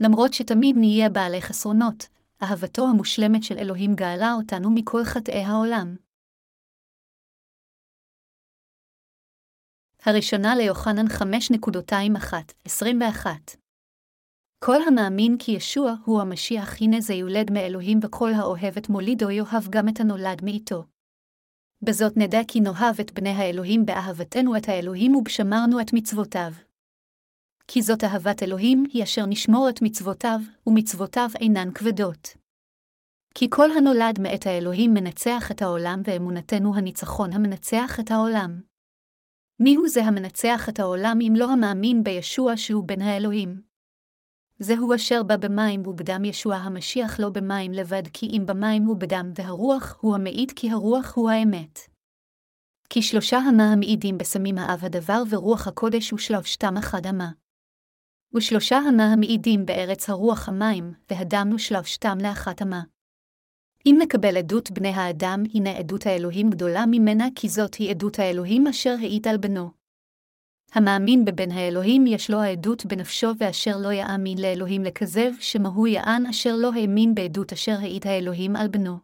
למרות שתמיד נהיה בעלי חסרונות, אהבתו המושלמת של אלוהים גאלה אותנו מכל חטאי העולם. הראשונה ליוחנן 5.21 כל המאמין כי ישוע הוא המשיח, הנה זה יולד מאלוהים, וכל האוהב את מולידו יאהב גם את הנולד מאיתו. בזאת נדע כי נאהב את בני האלוהים באהבתנו את האלוהים ובשמרנו את מצוותיו. כי זאת אהבת אלוהים היא אשר נשמור את מצוותיו, ומצוותיו אינן כבדות. כי כל הנולד מאת האלוהים מנצח את העולם, ואמונתנו הניצחון המנצח את העולם. מיהו זה המנצח את העולם אם לא המאמין בישוע שהוא בן האלוהים? זהו אשר בא במים ובדם ישוע המשיח לא במים לבד, כי אם במים ובדם, והרוח הוא המעיד כי הרוח הוא האמת. כי שלושה המה המעידים בסמים האב הדבר ורוח הקודש ושלושתם אחד המה. ושלושה המה המעידים בארץ הרוח המים, והדם ושלושתם לאחת המה. אם נקבל עדות בני האדם, הנה עדות האלוהים גדולה ממנה, כי זאת היא עדות האלוהים אשר העיד על בנו. המאמין בבן האלוהים יש לו העדות בנפשו, ואשר לא יאמין לאלוהים לכזב, שמהו יען אשר לא האמין בעדות אשר העיד האלוהים על בנו.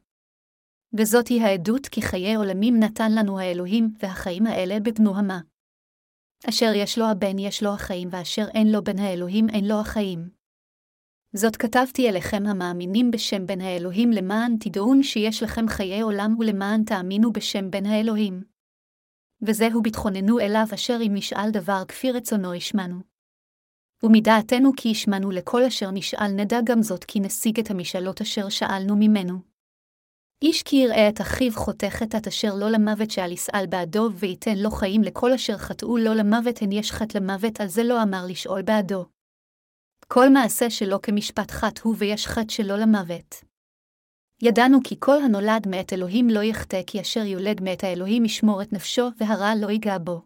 וזאת היא העדות כי חיי עולמים נתן לנו האלוהים, והחיים האלה בבנו המה. אשר יש לו הבן יש לו החיים, ואשר אין לו בן האלוהים אין לו החיים. זאת כתבתי אליכם המאמינים בשם בן האלוהים למען תדעון שיש לכם חיי עולם ולמען תאמינו בשם בן האלוהים. וזהו ביטחוננו אליו אשר אם נשאל דבר כפי רצונו ישמענו. ומדעתנו כי ישמענו לכל אשר נשאל נדע גם זאת כי נשיג את המשאלות אשר שאלנו ממנו. איש כי יראה את אחיו חותך את אשר לא למוות שעל יסעל בעדו, וייתן לו חיים לכל אשר חטאו לא למוות הן יש חטא למוות, על זה לא אמר לשאול בעדו. כל מעשה שלא כמשפט חט הוא ויש חטא שלא למוות. ידענו כי כל הנולד מאת אלוהים לא יחטא, כי אשר יולד מאת האלוהים ישמור את נפשו, והרע לא ייגע בו.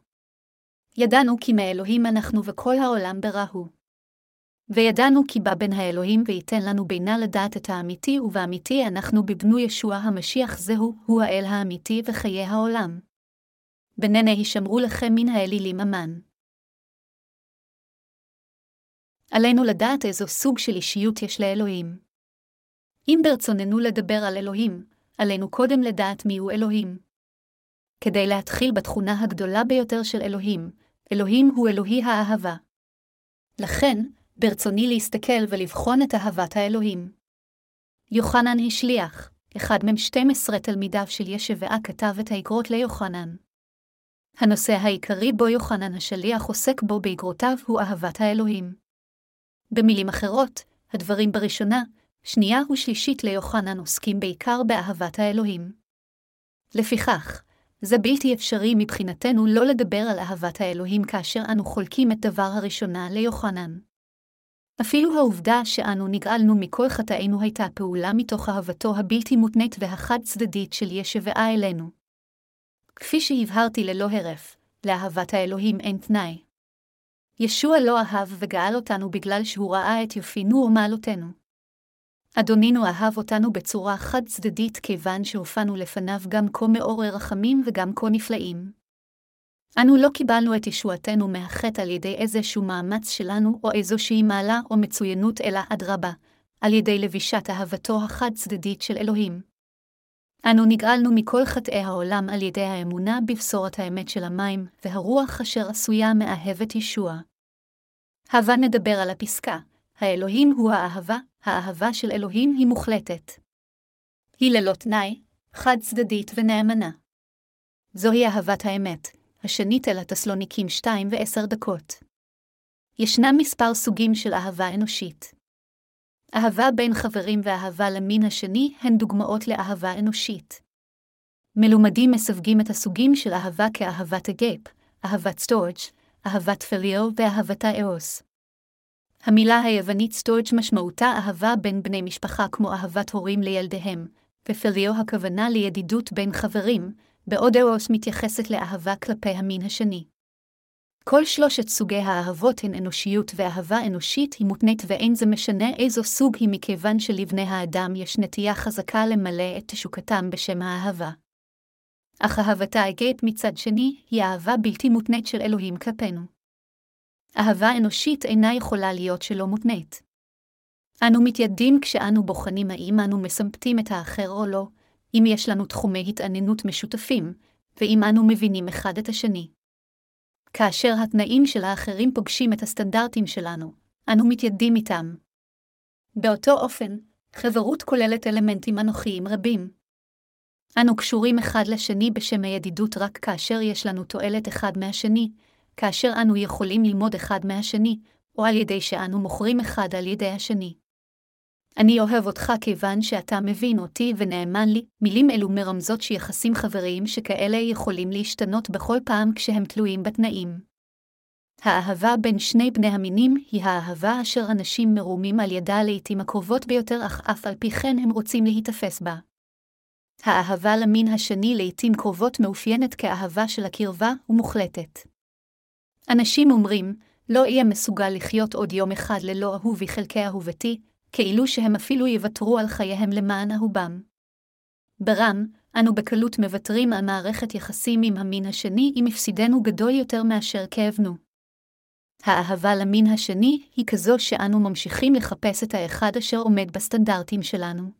ידענו כי מאלוהים אנחנו וכל העולם ברע הוא. וידענו כי בא בן האלוהים וייתן לנו בינה לדעת את האמיתי, ובאמיתי אנחנו בבנו ישוע המשיח זהו, הוא האל האמיתי וחיי העולם. בננה הישמרו לכם מן האלילים אמן. עלינו לדעת איזו סוג של אישיות יש לאלוהים. אם ברצוננו לדבר על אלוהים, עלינו קודם לדעת מיהו אלוהים. כדי להתחיל בתכונה הגדולה ביותר של אלוהים, אלוהים הוא אלוהי האהבה. לכן, ברצוני להסתכל ולבחון את אהבת האלוהים. יוחנן השליח, אחד מהם 12 תלמידיו של ישבעה כתב את האגרות ליוחנן. הנושא העיקרי בו יוחנן השליח עוסק בו באגרותיו הוא אהבת האלוהים. במילים אחרות, הדברים בראשונה, שנייה ושלישית ליוחנן עוסקים בעיקר באהבת האלוהים. לפיכך, זה בלתי אפשרי מבחינתנו לא לדבר על אהבת האלוהים כאשר אנו חולקים את דבר הראשונה ליוחנן. אפילו העובדה שאנו נגאלנו מכל חטאינו הייתה פעולה מתוך אהבתו הבלתי מותנית והחד-צדדית של ישבעה אלינו. כפי שהבהרתי ללא הרף, לאהבת האלוהים אין תנאי. ישוע לא אהב וגאל אותנו בגלל שהוא ראה את יופינו ומעלותינו. אדונינו אהב אותנו בצורה חד-צדדית כיוון שהופענו לפניו גם כה מעורר רחמים וגם כה נפלאים. אנו לא קיבלנו את ישועתנו מהחטא על ידי איזשהו מאמץ שלנו או איזושהי מעלה או מצוינות, אלא אדרבה, על ידי לבישת אהבתו החד-צדדית של אלוהים. אנו נגאלנו מכל חטאי העולם על ידי האמונה בבשורת האמת של המים, והרוח אשר עשויה מאהבת ישוע. הבה נדבר על הפסקה, האלוהים הוא האהבה, האהבה של אלוהים היא מוחלטת. היא ללא תנאי, חד-צדדית ונאמנה. זוהי אהבת האמת, השנית אל התסלוניקים 2 ו-10 דקות. ישנם מספר סוגים של אהבה אנושית. אהבה בין חברים ואהבה למין השני הן דוגמאות לאהבה אנושית. מלומדים מסווגים את הסוגים של אהבה כאהבת agape, אהבת storge, אהבת phileo ואהבת ארוס. המילה היוונית storge משמעותה אהבה בין בני משפחה כמו אהבת הורים לילדיהם, ו phileo הכוונה לידידות בין חברים, בעוד ארוס מתייחסת לאהבה כלפי המין השני. כל שלושת סוגי האהבות הן אנושיות ואהבה אנושית היא מותנית ואין זה משנה איזו סוג היא מכיוון שלבני האדם יש נטייה חזקה למלא את תשוקתם בשם האהבה. אך אהבתה הגית מצד שני היא אהבה בלתי מותנית של אלוהים כלפינו. אהבה אנושית אינה יכולה להיות שלא מותנית. אנו מתיידים כשאנו בוחנים האם אנו מסמפתים את האחר או לא, אם יש לנו תחומי התעניינות משותפים, ואם אנו מבינים אחד את השני. כאשר התנאים של האחרים פוגשים את הסטנדרטים שלנו, אנו מתיידים איתם. באותו אופן, חברות כוללת אלמנטים אנוכיים רבים. אנו קשורים אחד לשני בשם הידידות רק כאשר יש לנו תועלת אחד מהשני, כאשר אנו יכולים ללמוד אחד מהשני, או על ידי שאנו מוכרים אחד על ידי השני. אני אוהב אותך כיוון שאתה מבין אותי ונאמן לי, מילים אלו מרמזות שיחסים חבריים שכאלה יכולים להשתנות בכל פעם כשהם תלויים בתנאים. האהבה בין שני בני המינים היא האהבה אשר אנשים מרומים על ידה לעתים הקרובות ביותר, אך אף על פי כן הם רוצים להיתפס בה. האהבה למין השני לעתים קרובות מאופיינת כאהבה של הקרבה ומוחלטת. אנשים אומרים, לא אהיה מסוגל לחיות עוד יום אחד ללא אהובי חלקי אהובתי, כאילו שהם אפילו יוותרו על חייהם למען אהובם. ברם, אנו בקלות מוותרים על מערכת יחסים עם המין השני אם הפסידנו גדול יותר מאשר כאבנו. האהבה למין השני היא כזו שאנו ממשיכים לחפש את האחד אשר עומד בסטנדרטים שלנו.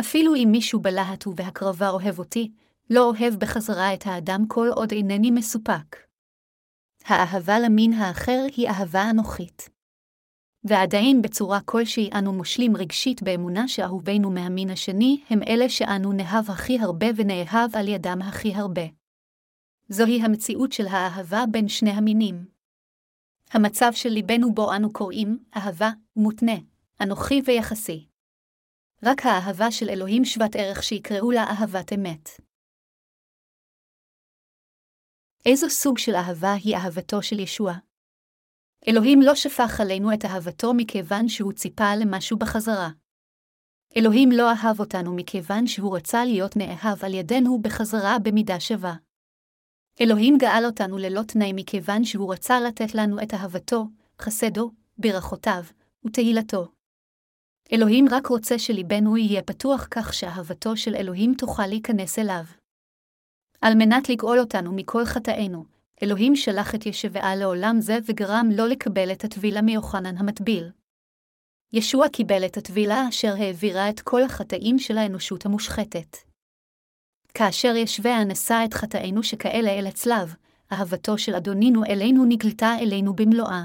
אפילו אם מישהו בלהט ובהקרבה אוהב אותי, לא אוהב בחזרה את האדם כל עוד אינני מסופק. האהבה למין האחר היא אהבה אנוכית. ועדיין בצורה כלשהי אנו מושלים רגשית באמונה שאהובינו מהמין השני הם אלה שאנו נאהב הכי הרבה ונאהב על ידם הכי הרבה. זוהי המציאות של האהבה בין שני המינים. המצב של ליבנו בו אנו קוראים אהבה מותנה, אנוכי ויחסי. רק האהבה של אלוהים שוות ערך שיקראו לה אהבת אמת. איזו סוג של אהבה היא אהבתו של ישוע? אלוהים לא שפך עלינו את אהבתו מכיוון שהוא ציפה למשהו בחזרה. אלוהים לא אהב אותנו מכיוון שהוא רצה להיות נאהב על ידינו בחזרה במידה שווה. אלוהים גאל אותנו ללא תנאי מכיוון שהוא רצה לתת לנו את אהבתו, חסדו, ברכותיו ותהילתו. אלוהים רק רוצה שליבנו יהיה פתוח כך שאהבתו של אלוהים תוכל להיכנס אליו. על מנת לגאול אותנו מכל חטאינו, אלוהים שלח את ישבעה לעולם זה וגרם לא לקבל את הטבילה מיוחנן המטביל. ישוע קיבל את הטבילה אשר העבירה את כל החטאים של האנושות המושחתת. כאשר ישבע נשא את חטאינו שכאלה אל הצלב, אהבתו של אדונינו אלינו נגלתה אלינו במלואה.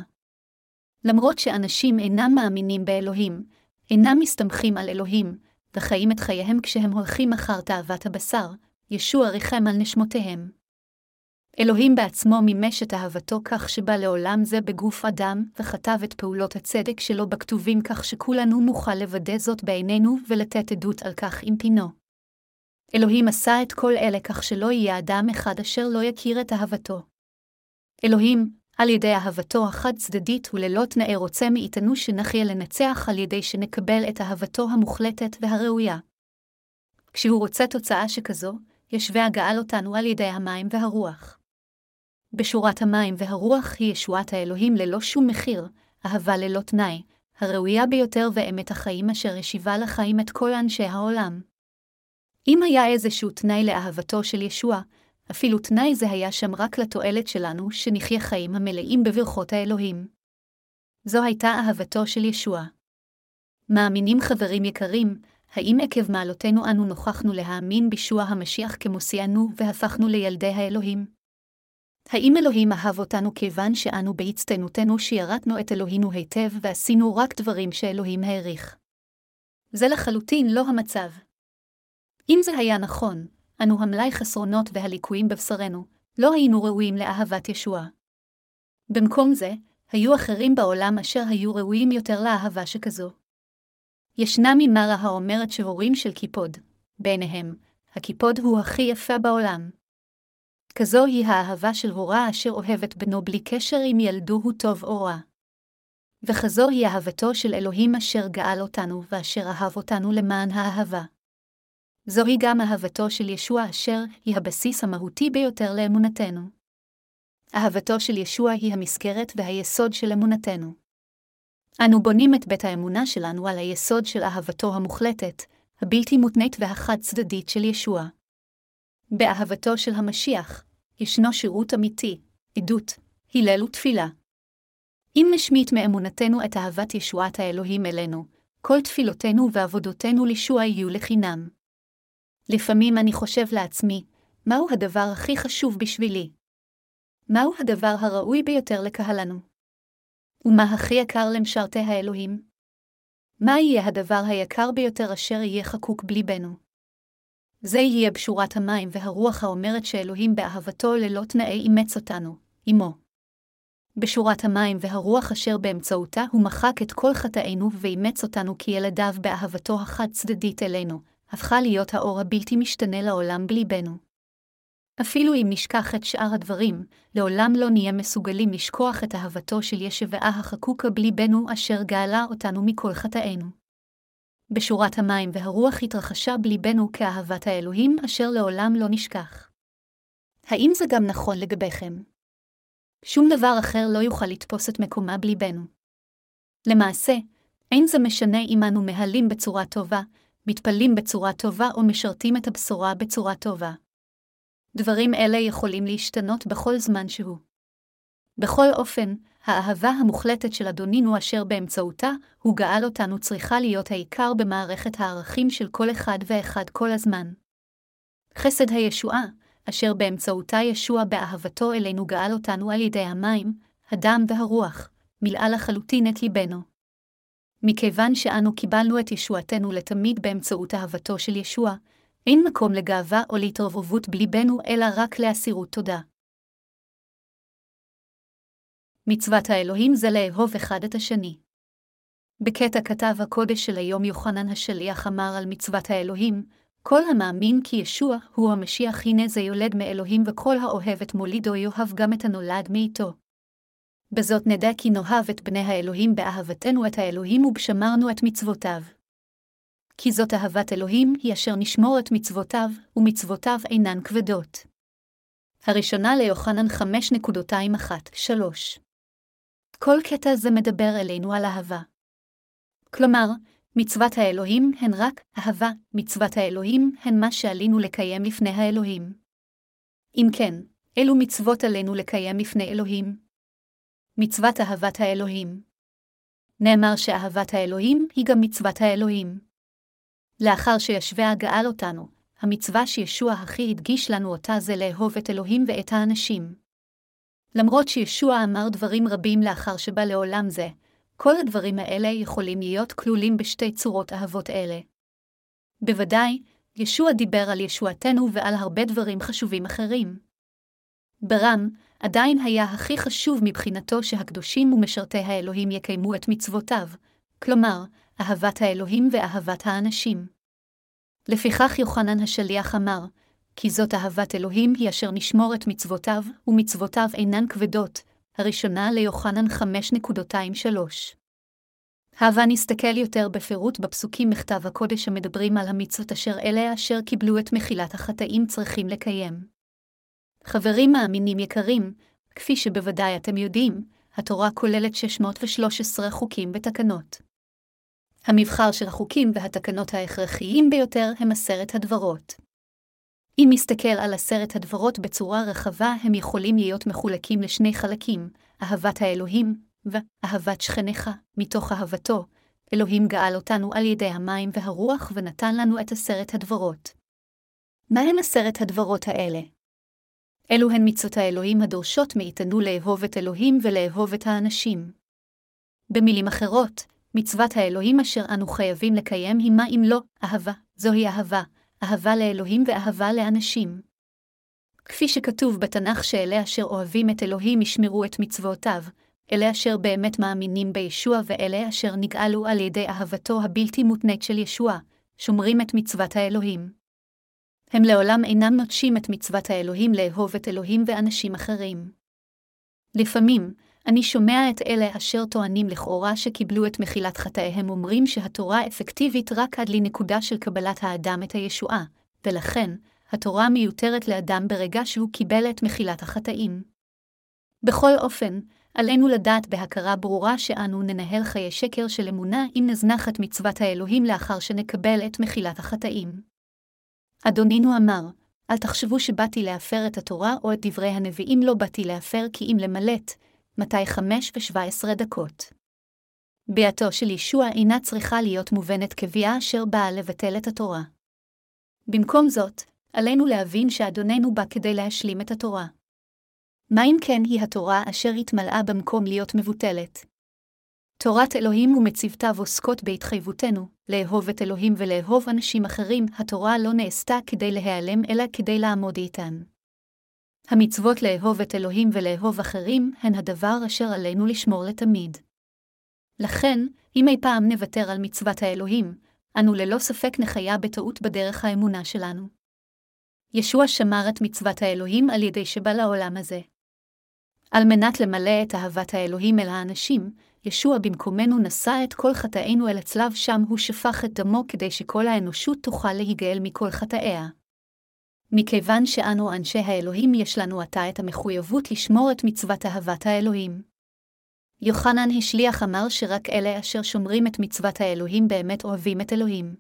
למרות שאנשים אינם מאמינים באלוהים, אינם מסתמכים על אלוהים, וחיים את חייהם כשהם הולכים אחר תאוות הבשר, ישוע ריחם על נשמותיהם. אלוהים בעצמו מימש את אהבתו כך שבא לעולם זה בגוף אדם, וכתב את פעולות הצדק שלו בכתובים כך שכולנו נוכל לוודא זאת בעינינו ולתת עדות על כך עם פינו. אלוהים עשה את כל אלה כך שלא יהיה אדם אחד אשר לא יכיר את אהבתו. אלוהים, על ידי אהבתו החד-צדדית וללא תנאי רוצה מאיתנו שנחיה לנצח על ידי שנקבל את אהבתו המוחלטת והראויה. כשהוא רוצה תוצאה שכזו, ישווה הגאל אותנו על ידי המים והרוח. בשורת המים והרוח היא ישועת האלוהים ללא שום מחיר, אהבה ללא תנאי, הראויה ביותר ואמת החיים אשר השיבה לחיים את כל אנשי העולם. אם היה איזשהו תנאי לאהבתו של ישוע, אפילו תנאי זה היה שם רק לתועלת שלנו, שנחיה חיים המלאים בברכות האלוהים. זו הייתה אהבתו של ישוע. מאמינים חברים יקרים, האם עקב מעלותינו אנו נוכחנו להאמין בישוע המשיח כמושיענו והפכנו לילדי האלוהים? האם אלוהים אהב אותנו כיוון שאנו בהצטיינותנו שירתנו את אלוהינו היטב ועשינו רק דברים שאלוהים העריך? זה לחלוטין לא המצב. אם זה היה נכון, אנו המלאי חסרונות והליקויים בבשרנו, לא היינו ראויים לאהבת ישוע. במקום זה, היו אחרים בעולם אשר היו ראויים יותר לאהבה שכזו. ישנה מימרה האומרת שהורים של קיפוד, ביניהם, הקיפוד הוא הכי יפה בעולם. כזו היא האהבה של הורה אשר אוהבת בנו בלי קשר אם ילדו הוא טוב או רע. וכזו היא אהבתו של אלוהים אשר גאל אותנו ואשר אהב אותנו למען האהבה. זוהי גם אהבתו של ישוע אשר היא הבסיס המהותי ביותר לאמונתנו. אהבתו של ישוע היא המסגרת והיסוד של אמונתנו. אנו בונים את בית האמונה שלנו על היסוד של אהבתו המוחלטת, הבלתי מותנית והחד-צדדית של ישוע. באהבתו של המשיח, ישנו שירות אמיתי, עדות, הלל ותפילה. אם נשמיט מאמונתנו את אהבת ישועת האלוהים אלינו, כל תפילותינו ועבודותינו לישוע יהיו לחינם. לפעמים אני חושב לעצמי, מהו הדבר הכי חשוב בשבילי? מהו הדבר הראוי ביותר לקהלנו? ומה הכי יקר למשרתי האלוהים? מה יהיה הדבר היקר ביותר אשר יהיה חקוק בליבנו? זה יהיה בשורת המים והרוח האומרת שאלוהים באהבתו ללא תנאי אימץ אותנו, עמו. בשורת המים והרוח אשר באמצעותה הוא מחק את כל חטאינו ואימץ אותנו כילדיו באהבתו החד-צדדית אלינו, הפכה להיות האור הבלתי משתנה לעולם בליבנו. אפילו אם נשכח את שאר הדברים, לעולם לא נהיה מסוגלים לשכוח את אהבתו של ישבעה החקוקה בליבנו אשר גאלה אותנו מכל חטאינו. בשורת המים והרוח התרחשה בליבנו כאהבת האלוהים אשר לעולם לא נשכח. האם זה גם נכון לגביכם? שום דבר אחר לא יוכל לתפוס את מקומה בליבנו. למעשה, אין זה משנה אם אנו מהלים בצורה טובה, מתפללים בצורה טובה או משרתים את הבשורה בצורה טובה. דברים אלה יכולים להשתנות בכל זמן שהוא. בכל אופן, האהבה המוחלטת של אדונינו אשר באמצעותה הוא גאל אותנו צריכה להיות העיקר במערכת הערכים של כל אחד ואחד כל הזמן. חסד הישועה, אשר באמצעותה ישוע באהבתו אלינו גאל אותנו על ידי המים, הדם והרוח, מילאה לחלוטין את ליבנו. מכיוון שאנו קיבלנו את ישועתנו לתמיד באמצעות אהבתו של ישוע, אין מקום לגאווה או להתרבבות בליבנו, אלא רק לאסירות תודה. מצוות האלוהים זה לאהוב אחד את השני. בקטע כתב הקודש של היום יוחנן השליח אמר על מצוות האלוהים, כל המאמין כי ישוע הוא המשיח הנה זה יולד מאלוהים וכל האוהב את מולידו יאהב גם את הנולד מאיתו. בזאת נדע כי נאהב את בני האלוהים באהבתנו את האלוהים ובשמרנו את מצוותיו. כי זאת אהבת אלוהים היא אשר נשמור את מצוותיו, ומצוותיו אינן כבדות. הראשונה ליוחנן 5.21-3 כל קטע זה מדבר אלינו על אהבה. כלומר, מצוות האלוהים הן רק אהבה, מצוות האלוהים הן מה שעלינו לקיים לפני האלוהים. אם כן, אילו מצוות עלינו לקיים לפני אלוהים? מצוות אהבת האלוהים. נאמר שאהבת האלוהים היא גם מצוות האלוהים. לאחר שישווה גאל אותנו, המצווה שישוע הכי הדגיש לנו אותה זה לאהוב את אלוהים ואת האנשים. למרות שישוע אמר דברים רבים לאחר שבא לעולם זה, כל הדברים האלה יכולים להיות כלולים בשתי צורות אהבות אלה. בוודאי, ישוע דיבר על ישועתנו ועל הרבה דברים חשובים אחרים. ברם, עדיין היה הכי חשוב מבחינתו שהקדושים ומשרתי האלוהים יקיימו את מצוותיו, כלומר, אהבת האלוהים ואהבת האנשים. לפיכך יוחנן השליח אמר, כי זאת אהבת אלוהים היא אשר נשמור את מצוותיו, ומצוותיו אינן כבדות, הראשונה ליוחנן 5.23. הבה נסתכל יותר בפירוט בפסוקים מכתב הקודש המדברים על המצוות אשר אלה אשר קיבלו את מחילת החטאים צריכים לקיים. חברים מאמינים יקרים, כפי שבוודאי אתם יודעים, התורה כוללת 613 חוקים ותקנות. המבחר של החוקים והתקנות ההכרחיים ביותר הם עשרת הדברות. אם נסתכל על עשרת הדברות בצורה רחבה, הם יכולים להיות מחולקים לשני חלקים, אהבת האלוהים ואהבת שכניך, מתוך אהבתו. אלוהים גאל אותנו על ידי המים והרוח ונתן לנו את עשרת הדברות. מהם עשרת הדברות האלה? אלו הן מצוות האלוהים הדורשות מאיתנו לאהוב את אלוהים ולאהוב את האנשים. במילים אחרות, מצוות האלוהים אשר אנו חייבים לקיים היא מה אם לא אהבה, זוהי אהבה, אהבה לאלוהים ואהבה לאנשים. כפי שכתוב בתנ"ך שאלה אשר אוהבים את אלוהים ישמרו את מצוותיו, אלה אשר באמת מאמינים בישוע ואלה אשר נגאלו על ידי אהבתו הבלתי מותנית של ישוע, שומרים את מצוות האלוהים. הם לעולם אינם נוטשים את מצוות האלוהים לאהוב את אלוהים ואנשים אחרים. לפעמים, אני שומע את אלה אשר טוענים לכאורה שקיבלו את מחילת חטאיהם אומרים שהתורה אפקטיבית רק עד לנקודה של קבלת האדם את הישועה, ולכן, התורה מיותרת לאדם ברגע שהוא קיבל את מחילת החטאים. בכל אופן, עלינו לדעת בהכרה ברורה שאנו ננהל חיי שקר של אמונה אם נזנח את מצוות האלוהים לאחר שנקבל את מחילת החטאים. אדונינו אמר, אל תחשבו שבאתי להפר את התורה או את דברי הנביאים לא באתי להפר כי אם למלט, מתי 5 ו-17 דקות. ביאתו של ישוע אינה צריכה להיות מובנת כביאה אשר באה לבטל את התורה. במקום זאת, עלינו להבין שאדוננו בא כדי להשלים את התורה. מה אם כן היא התורה אשר התמלאה במקום להיות מבוטלת? תורת אלוהים ומצוותיו עוסקות בהתחייבותנו, לאהוב את אלוהים ולאהוב אנשים אחרים, התורה לא נעשתה כדי להיעלם אלא כדי לעמוד איתן. המצוות לאהוב את אלוהים ולאהוב אחרים הן הדבר אשר עלינו לשמור לתמיד. לכן, אם אי פעם נוותר על מצוות האלוהים, אנו ללא ספק נחיה בטעות בדרך האמונה שלנו. ישוע שמר את מצוות האלוהים על ידי שבא לעולם הזה. על מנת למלא את אהבת האלוהים אל האנשים, ישוע במקומנו נשא את כל חטאינו אל הצלב שם הוא שפך את דמו כדי שכל האנושות תוכל להיגאל מכל חטאיה. מכיוון שאנו אנשי האלוהים יש לנו עתה את המחויבות לשמור את מצוות אהבת האלוהים. יוחנן השליח אמר שרק אלה אשר שומרים את מצוות האלוהים באמת אוהבים את אלוהים.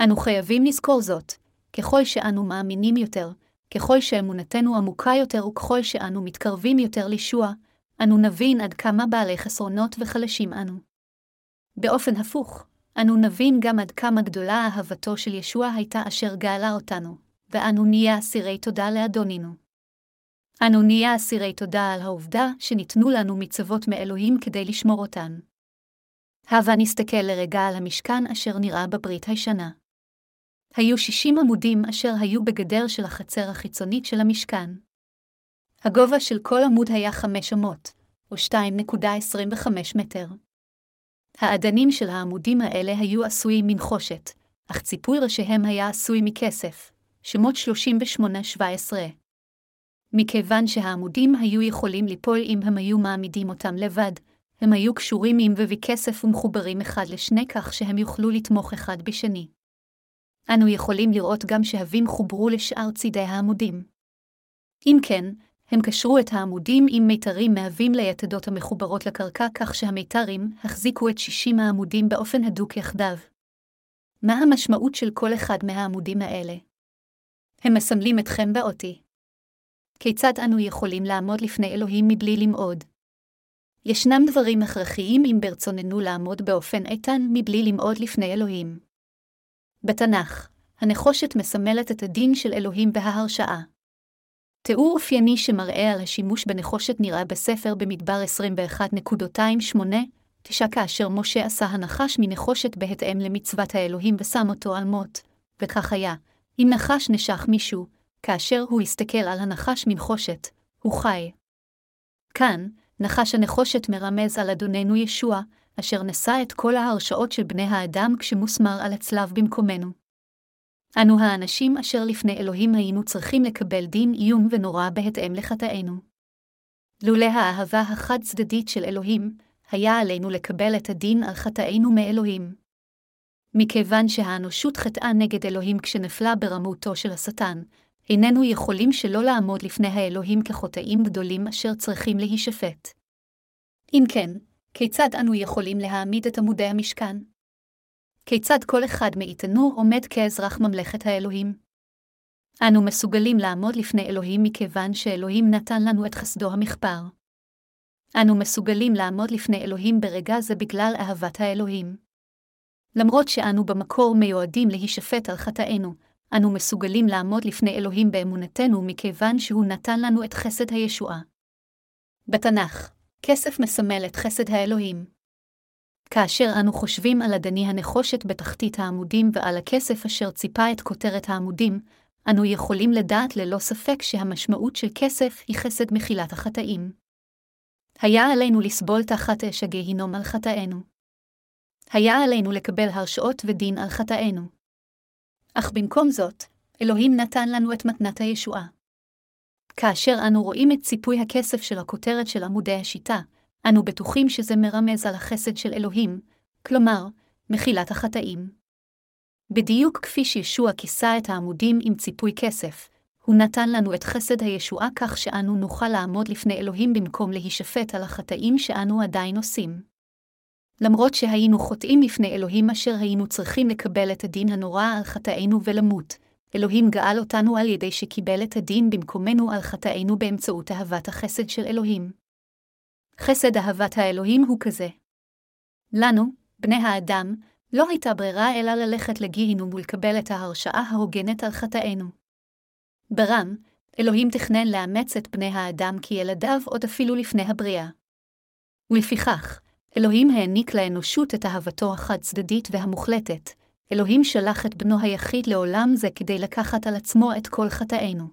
אנו חייבים לזכור זאת, ככל שאנו מאמינים יותר, ככל שאמונתנו עמוקה יותר וככל שאנו מתקרבים יותר לישוע, אנו נבין עד כמה בעלי חסרונות וחלשים אנו. באופן הפוך, אנו נבין גם עד כמה גדולה אהבתו של ישוע הייתה אשר גאלה אותנו, ואנו נהיה אסירי תודה לאדונינו. אנו נהיה אסירי תודה על העובדה שניתנו לנו מצוות מאלוהים כדי לשמור אותן. הבה נסתכל לרגע על המשכן אשר נראה בברית הישנה. היו שישים עמודים אשר היו בגדר של החצר החיצונית של המשכן. הגובה של כל עמוד היה חמש אמות, או 2.25 מטר. האדנים של העמודים האלה היו עשויים מנחושת, אך ציפוי ראשיהם היה עשוי מכסף, שמות 38-17. מכיוון שהעמודים היו יכולים ליפול אם הם היו מעמידים אותם לבד, הם היו קשורים עם ובי כסף ומחוברים אחד לשני כך שהם יוכלו לתמוך אחד בשני. אנו יכולים לראות גם שהבים חוברו לשאר צידי העמודים. אם כן, הם קשרו את העמודים עם מיתרים מהווים ליתדות המחוברות לקרקע כך שהמיתרים החזיקו את שישים העמודים באופן הדוק יחדיו. מה המשמעות של כל אחד מהעמודים האלה? הם מסמלים אתכם באותי. כיצד אנו יכולים לעמוד לפני אלוהים מבלי למעוד? ישנם דברים הכרחיים אם ברצוננו לעמוד באופן איתן מבלי למעוד לפני אלוהים. בתנ"ך, הנחושת מסמלת את הדין של אלוהים וההרשעה. תיאור אופייני שמראה על השימוש בנחושת נראה בספר במדבר 21.28, תשע כאשר משה עשה הנחש מנחושת בהתאם למצוות האלוהים ושם אותו על מות, וכך היה, אם נחש נשך מישהו, כאשר הוא הסתכל על הנחש מנחושת, הוא חי. כאן, נחש הנחושת מרמז על אדוננו ישוע, אשר נשא את כל ההרשאות של בני האדם כשמוסמר על הצלב במקומנו. אנו האנשים אשר לפני אלוהים היינו צריכים לקבל דין איום ונורא בהתאם לחטאינו. לולא האהבה החד-צדדית של אלוהים, היה עלינו לקבל את הדין על חטאינו מאלוהים. מכיוון שהאנושות חטאה נגד אלוהים כשנפלה ברמותו של השטן, איננו יכולים שלא לעמוד לפני האלוהים כחוטאים גדולים אשר צריכים להישפט. אם כן, כיצד אנו יכולים להעמיד את עמודי המשכן? כיצד כל אחד מאיתנו עומד כאזרח ממלכת האלוהים? אנו מסוגלים לעמוד לפני אלוהים מכיוון שאלוהים נתן לנו את חסדו המכפר. אנו מסוגלים לעמוד לפני אלוהים ברגע זה בגלל אהבת האלוהים. למרות שאנו במקור מיועדים להישפט על חטאינו, אנו מסוגלים לעמוד לפני אלוהים באמונתנו מכיוון שהוא נתן לנו את חסד הישועה. בתנ"ך, כסף מסמל את חסד האלוהים. כאשר אנו חושבים על אדני הנחושת בתחתית העמודים ועל הכסף אשר ציפה את כותרת העמודים, אנו יכולים לדעת ללא ספק שהמשמעות של כסף היא חסד מחילת החטאים. היה עלינו לסבול תחת אש הגהינום על חטאינו. היה עלינו לקבל הרשאות ודין על חטאינו. אך במקום זאת, אלוהים נתן לנו את מתנת הישועה. כאשר אנו רואים את ציפוי הכסף של הכותרת של עמודי השיטה, אנו בטוחים שזה מרמז על החסד של אלוהים, כלומר, מחילת החטאים. בדיוק כפי שישוע כיסה את העמודים עם ציפוי כסף, הוא נתן לנו את חסד הישועה כך שאנו נוכל לעמוד לפני אלוהים במקום להישפט על החטאים שאנו עדיין עושים. למרות שהיינו חוטאים לפני אלוהים אשר היינו צריכים לקבל את הדין הנורא על חטאינו ולמות, אלוהים גאל אותנו על ידי שקיבל את הדין במקומנו על חטאינו באמצעות אהבת החסד של אלוהים. חסד אהבת האלוהים הוא כזה. לנו, בני האדם, לא הייתה ברירה אלא ללכת לגיהינום ולקבל את ההרשעה ההוגנת על חטאינו. ברם, אלוהים תכנן לאמץ את בני האדם כילדיו עוד אפילו לפני הבריאה. ולפיכך, אלוהים העניק לאנושות את אהבתו החד-צדדית והמוחלטת, אלוהים שלח את בנו היחיד לעולם זה כדי לקחת על עצמו את כל חטאינו.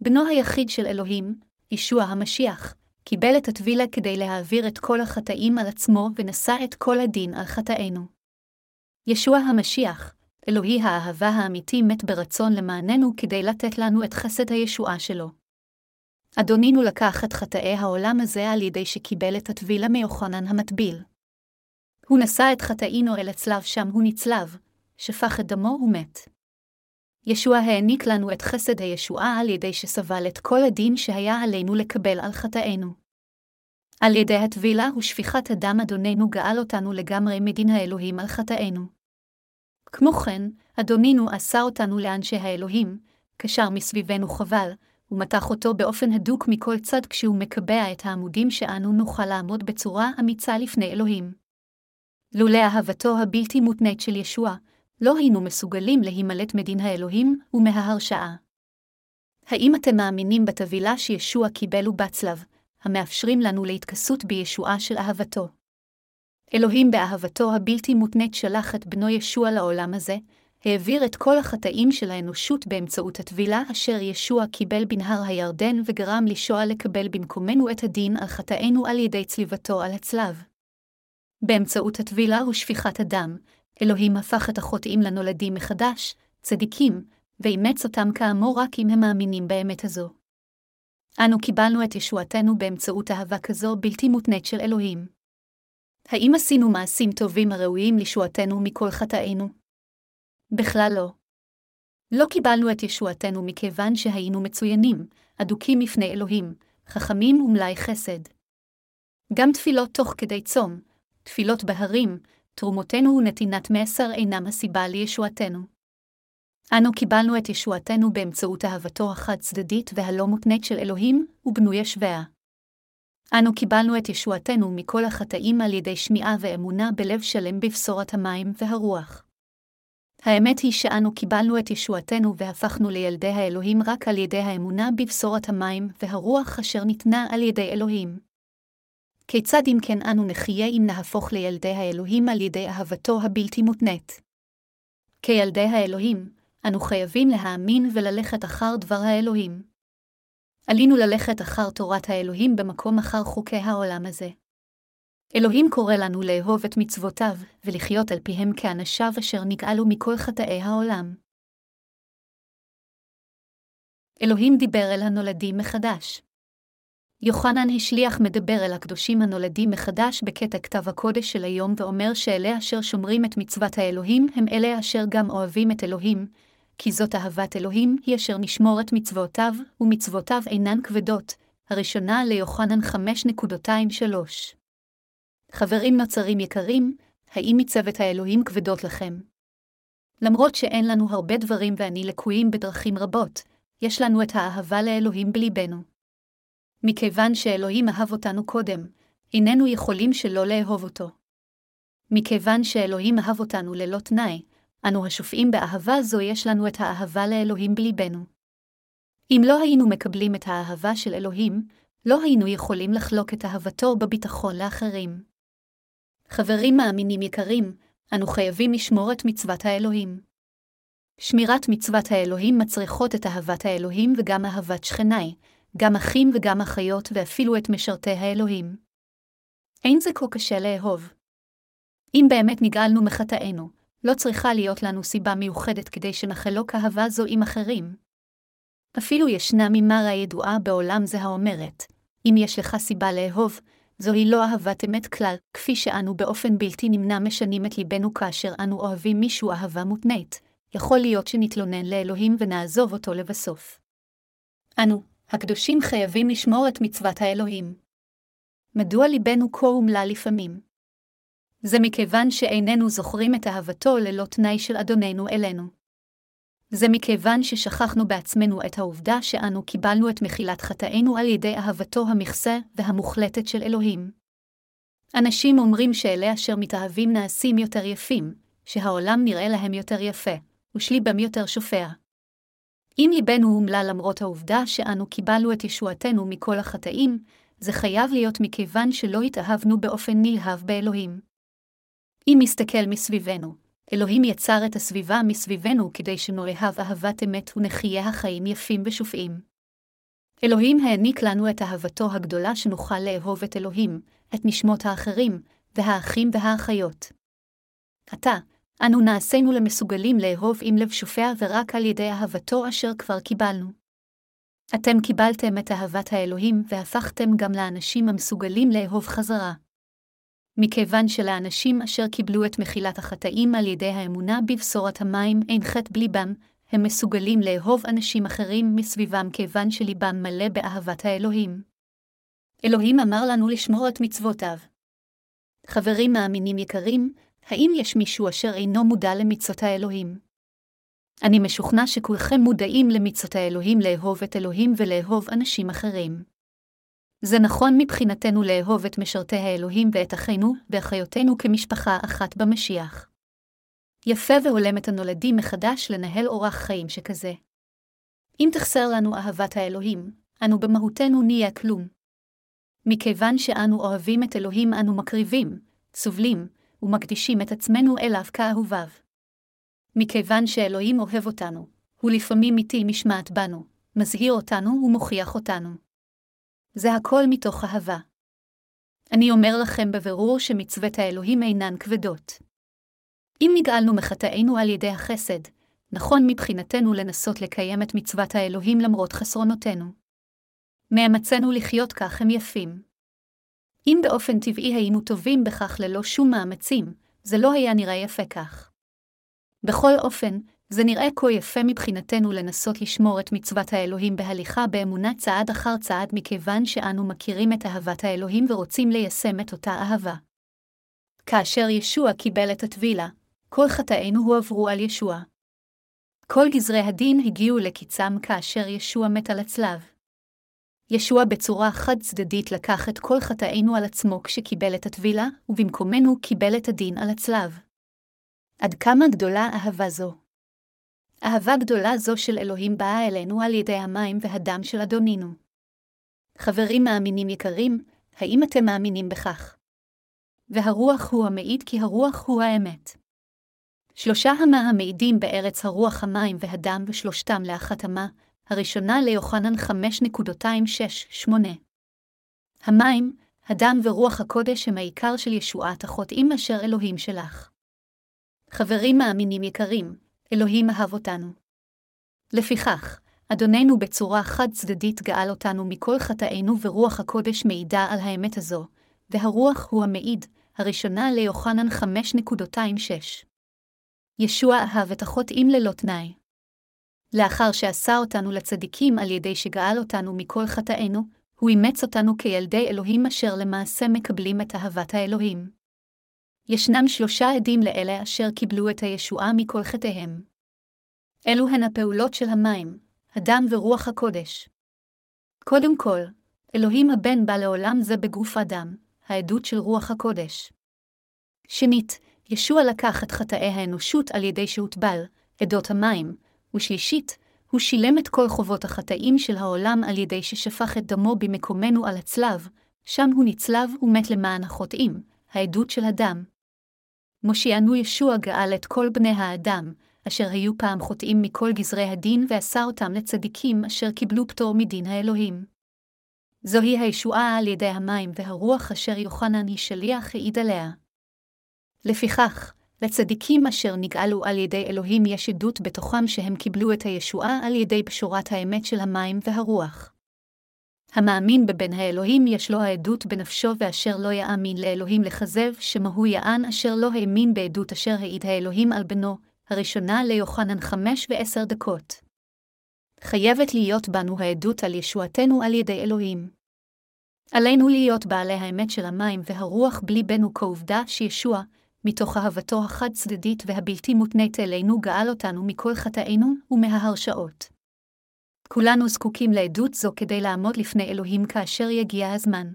בנו היחיד של אלוהים, ישוע המשיח, קיבל את הטבילה כדי להעביר את כל החטאים על עצמו ונשא את כל הדין על חטאינו. ישוע המשיח, אלוהי האהבה האמיתי מת ברצון למעננו כדי לתת לנו את חסד הישועה שלו. אדונינו לקח את חטאי העולם הזה על ידי שקיבל את הטבילה מיוחנן המטביל. הוא נשא את חטאינו אל הצלב שם הוא נצלב, שפך את דמו ומת. ישוע העניק לנו את חסד הישועה על ידי שסבל את כל הדין שהיה עלינו לקבל על חטאינו. על ידי הטבילה ושפיכת הדם אדוננו גאל אותנו לגמרי מדין האלוהים על חטאינו. כמו כן, אדונינו עשה אותנו לאנשי האלוהים, קשר מסביבנו חבל, ומתח אותו באופן הדוק מכל צד כשהוא מקבע את העמודים שאנו נוכל לעמוד בצורה אמיצה לפני אלוהים. לולא אהבתו הבלתי מותנית של ישוע, לא היינו מסוגלים להימלט מדין האלוהים ומההרשעה. האם אתם מאמינים בטבילה שישוע קיבל ובצלב, המאפשרים לנו להתכסות בישועה של אהבתו? אלוהים באהבתו הבלתי מותנית שלח את בנו ישוע לעולם הזה, העביר את כל החטאים של האנושות באמצעות הטבילה אשר ישוע קיבל בנהר הירדן וגרם לישוע לקבל במקומנו את הדין על חטאינו על ידי צליבתו על הצלב. באמצעות הטבילה ושפיכת הדם, אלוהים הפך את החוטאים לנולדים מחדש, צדיקים, ואימץ אותם כאמור רק אם הם מאמינים באמת הזו. אנו קיבלנו את ישועתנו באמצעות אהבה כזו בלתי מותנית של אלוהים. האם עשינו מעשים טובים הראויים לישועתנו מכל חטאינו? בכלל לא. לא קיבלנו את ישועתנו מכיוון שהיינו מצוינים, אדוקים לפני אלוהים, חכמים ומלאי חסד. גם תפילות תוך כדי צום, תפילות בהרים, תרומותינו ונתינת מעשר אינם הסיבה לישועתנו. אנו קיבלנו את ישועתנו באמצעות אהבתו החד-צדדית והלא מותנית של אלוהים, ובנוי ישביה. אנו קיבלנו את ישועתנו מכל החטאים על ידי שמיעה ואמונה בלב שלם בבשורת המים והרוח. האמת היא שאנו קיבלנו את ישועתנו והפכנו לילדי האלוהים רק על ידי האמונה בבשורת המים והרוח אשר ניתנה על ידי אלוהים. כיצד אם כן אנו נחיה אם נהפוך לילדי האלוהים על ידי אהבתו הבלתי מותנית? כילדי האלוהים, אנו חייבים להאמין וללכת אחר דבר האלוהים. עלינו ללכת אחר תורת האלוהים במקום אחר חוקי העולם הזה. אלוהים קורא לנו לאהוב את מצוותיו, ולחיות על פיהם כאנשיו אשר נגאלו מכל חטאי העולם. אלוהים דיבר אל הנולדים מחדש. יוחנן השליח מדבר אל הקדושים הנולדים מחדש בקטע כתב הקודש של היום ואומר שאלה אשר שומרים את מצוות האלוהים הם אלה אשר גם אוהבים את אלוהים, כי זאת אהבת אלוהים היא אשר נשמור את מצוותיו, ומצוותיו אינן כבדות, הראשונה ליוחנן 5.23. חברים נוצרים יקרים, האם מצוות האלוהים כבדות לכם? למרות שאין לנו הרבה דברים ואני לקויים בדרכים רבות, יש לנו את האהבה לאלוהים בליבנו. מכיוון שאלוהים אהב אותנו קודם, איננו יכולים שלא לאהוב אותו. מכיוון שאלוהים אהב אותנו ללא תנאי, אנו השופעים באהבה זו יש לנו את האהבה לאלוהים בליבנו. אם לא היינו מקבלים את האהבה של אלוהים, לא היינו יכולים לחלוק את אהבתו בביטחון לאחרים. חברים מאמינים יקרים, אנו חייבים לשמור את מצוות האלוהים. שמירת מצוות האלוהים מצריכות את אהבת האלוהים וגם אהבת שכני, גם אחים וגם אחיות ואפילו את משרתי האלוהים. אין זה כה קשה לאהוב. אם באמת נגאלנו מחטאינו, לא צריכה להיות לנו סיבה מיוחדת כדי שנחלוק אהבה זו עם אחרים. אפילו ישנה ממרה ידועה בעולם זה האומרת, אם יש לך סיבה לאהוב, זוהי לא אהבת אמת כלל, כפי שאנו באופן בלתי נמנע משנים את ליבנו כאשר אנו אוהבים מישהו אהבה מותנית, יכול להיות שנתלונן לאלוהים ונעזוב אותו לבסוף. אנו, הקדושים חייבים לשמור את מצוות האלוהים. מדוע ליבנו כה אומלל לפעמים? זה מכיוון שאיננו זוכרים את אהבתו ללא תנאי של אדוננו אלינו. זה מכיוון ששכחנו בעצמנו את העובדה שאנו קיבלנו את מחילת חטאינו על ידי אהבתו המכסה והמוחלטת של אלוהים. אנשים אומרים שאלה אשר מתאהבים נעשים יותר יפים, שהעולם נראה להם יותר יפה, ושליבם יותר שופע. אם ליבנו הומלה למרות העובדה שאנו קיבלנו את ישועתנו מכל החטאים, זה חייב להיות מכיוון שלא התאהבנו באופן נלהב באלוהים. אם נסתכל מסביבנו, אלוהים יצר את הסביבה מסביבנו כדי שנאהב אהבת אמת ונחיה החיים יפים ושופעים. אלוהים העניק לנו את אהבתו הגדולה שנוכל לאהוב את אלוהים, את נשמות האחרים, והאחים והאחיות. עתה, אנו נעשינו למסוגלים לאהוב עם לב שופע ורק על ידי אהבתו אשר כבר קיבלנו. אתם קיבלתם את אהבת האלוהים והפכתם גם לאנשים המסוגלים לאהוב חזרה. מכיוון שלאנשים אשר קיבלו את מחילת החטאים על ידי האמונה בבשורת המים אין חטא בליבם, הם מסוגלים לאהוב אנשים אחרים מסביבם כיוון שליבם מלא באהבת האלוהים. אלוהים אמר לנו לשמור את מצוותיו. חברים מאמינים יקרים, האם יש מישהו אשר אינו מודע למצוות האלוהים? אני משוכנע שכולכם מודעים למצוות האלוהים לאהוב את אלוהים ולאהוב אנשים אחרים. זה נכון מבחינתנו לאהוב את משרתי האלוהים ואת אחינו ואחיותינו כמשפחה אחת במשיח. יפה והולם את הנולדים מחדש לנהל אורח חיים שכזה. אם תחסר לנו אהבת האלוהים, אנו במהותנו נהיה כלום. מכיוון שאנו אוהבים את אלוהים אנו מקריבים, סובלים, ומקדישים את עצמנו אליו כאהוביו. מכיוון שאלוהים אוהב אותנו, הוא לפעמים מטיל משמעת בנו, מזהיר אותנו ומוכיח אותנו. זה הכל מתוך אהבה. אני אומר לכם בבירור שמצוות האלוהים אינן כבדות. אם נגאלנו מחטאינו על ידי החסד, נכון מבחינתנו לנסות לקיים את מצוות האלוהים למרות חסרונותינו. מאמצנו לחיות כך הם יפים. אם באופן טבעי היינו טובים בכך ללא שום מאמצים, זה לא היה נראה יפה כך. בכל אופן, זה נראה כה יפה מבחינתנו לנסות לשמור את מצוות האלוהים בהליכה באמונה צעד אחר צעד מכיוון שאנו מכירים את אהבת האלוהים ורוצים ליישם את אותה אהבה. כאשר ישוע קיבל את הטבילה, כל חטאינו הועברו על ישוע. כל גזרי הדין הגיעו לקיצם כאשר ישוע מת על הצלב. ישוע בצורה חד-צדדית לקח את כל חטאינו על עצמו כשקיבל את הטבילה, ובמקומנו קיבל את הדין על הצלב. עד כמה גדולה אהבה זו. אהבה גדולה זו של אלוהים באה אלינו על ידי המים והדם של אדונינו. חברים מאמינים יקרים, האם אתם מאמינים בכך? והרוח הוא המעיד כי הרוח הוא האמת. שלושה המה המעידים בארץ הרוח המים והדם ושלושתם לאחת המה, הראשונה ליוחנן 5.268. המים, הדם ורוח הקודש הם העיקר של ישועת החוטאים אשר אלוהים שלח. חברים מאמינים יקרים, אלוהים אהב אותנו. לפיכך, אדוננו בצורה חד-צדדית גאל אותנו מכל חטאינו ורוח הקודש מעידה על האמת הזו, והרוח הוא המעיד, הראשונה ליוחנן 5.26. ישוע אהב את החוטאים ללא תנאי. לאחר שעשה אותנו לצדיקים על ידי שגאל אותנו מכל חטאינו, הוא אימץ אותנו כילדי אלוהים אשר למעשה מקבלים את אהבת האלוהים. ישנם שלושה עדים לאלה אשר קיבלו את הישועה מכל חטאיהם. אלו הן הפעולות של המים, הדם ורוח הקודש. קודם כל, אלוהים הבן בא לעולם זה בגוף אדם, העדות של רוח הקודש. שנית, ישוע לקח את חטאי האנושות על ידי שהוטבל, עדות המים, ושלישית, הוא שילם את כל חובות החטאים של העולם על ידי ששפך את דמו במקומנו על הצלב, שם הוא נצלב ומת למען החוטאים, העדות של הדם. מושיענו ישוע גאל את כל בני האדם, אשר היו פעם חוטאים מכל גזרי הדין ועשה אותם לצדיקים אשר קיבלו פטור מדין האלוהים. זוהי הישועה על ידי המים והרוח אשר יוחנן היא שליח העיד עליה. לפיכך, לצדיקים אשר נגאלו על ידי אלוהים יש עדות בתוכם שהם קיבלו את הישועה על ידי בשורת האמת של המים והרוח. המאמין בבן האלוהים יש לו העדות בנפשו ואשר לא יאמין לאלוהים לכזב, שמהו יען אשר לא האמין בעדות אשר העיד האלוהים על בנו, הראשונה ליוחנן חמש ועשר דקות. חייבת להיות בנו העדות על ישועתנו על ידי אלוהים. עלינו להיות בעלי האמת של המים והרוח בליבנו כעובדה שישוע, מתוך אהבתו החד-צדדית והבלתי מותנית אלינו גאל אותנו מכל חטאינו ומההרשעות. כולנו זקוקים לעדות זו כדי לעמוד לפני אלוהים כאשר יגיע הזמן.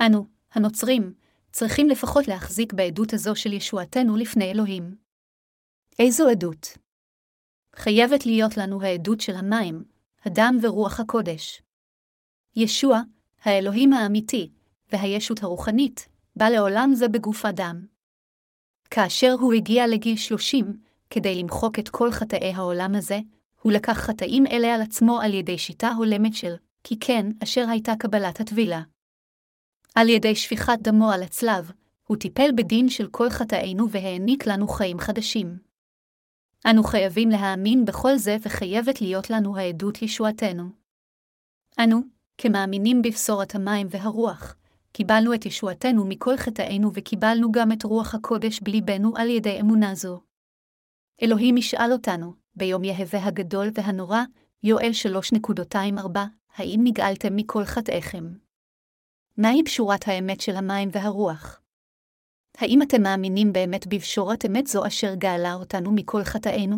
אנו, הנוצרים, צריכים לפחות להחזיק בעדות הזו של ישועתנו לפני אלוהים. איזו עדות? חייבת להיות לנו העדות של המים, הדם ורוח הקודש. ישוע, האלוהים האמיתי, והישות הרוחנית, בא לעולם זה בגוף אדם. כאשר הוא הגיע לגיל שלושים, כדי למחוק את כל חטאי העולם הזה, הוא לקח חטאים אלה על עצמו על ידי שיטה הולמת של כי כן, אשר הייתה קבלת הטבילה. על ידי שפיכת דמו על הצלב, הוא טיפל בדין של כל חטאינו והעניק לנו חיים חדשים. אנו חייבים להאמין בכל זה וחייבת להיות לנו העדות ישועתנו. אנו, כמאמינים בבשורת המים והרוח, קיבלנו את ישועתנו מכל חטאינו וקיבלנו גם את רוח הקודש בליבנו על ידי אמונה זו. אלוהים ישאל אותנו, ביום יהווה הגדול והנורא, יואל 3.24, האם נגאלתם מכל חטאיכם? מהי בשורת האמת של המים והרוח? האם אתם מאמינים באמת בבשורת אמת זו אשר גאלה אותנו מכל חטאינו?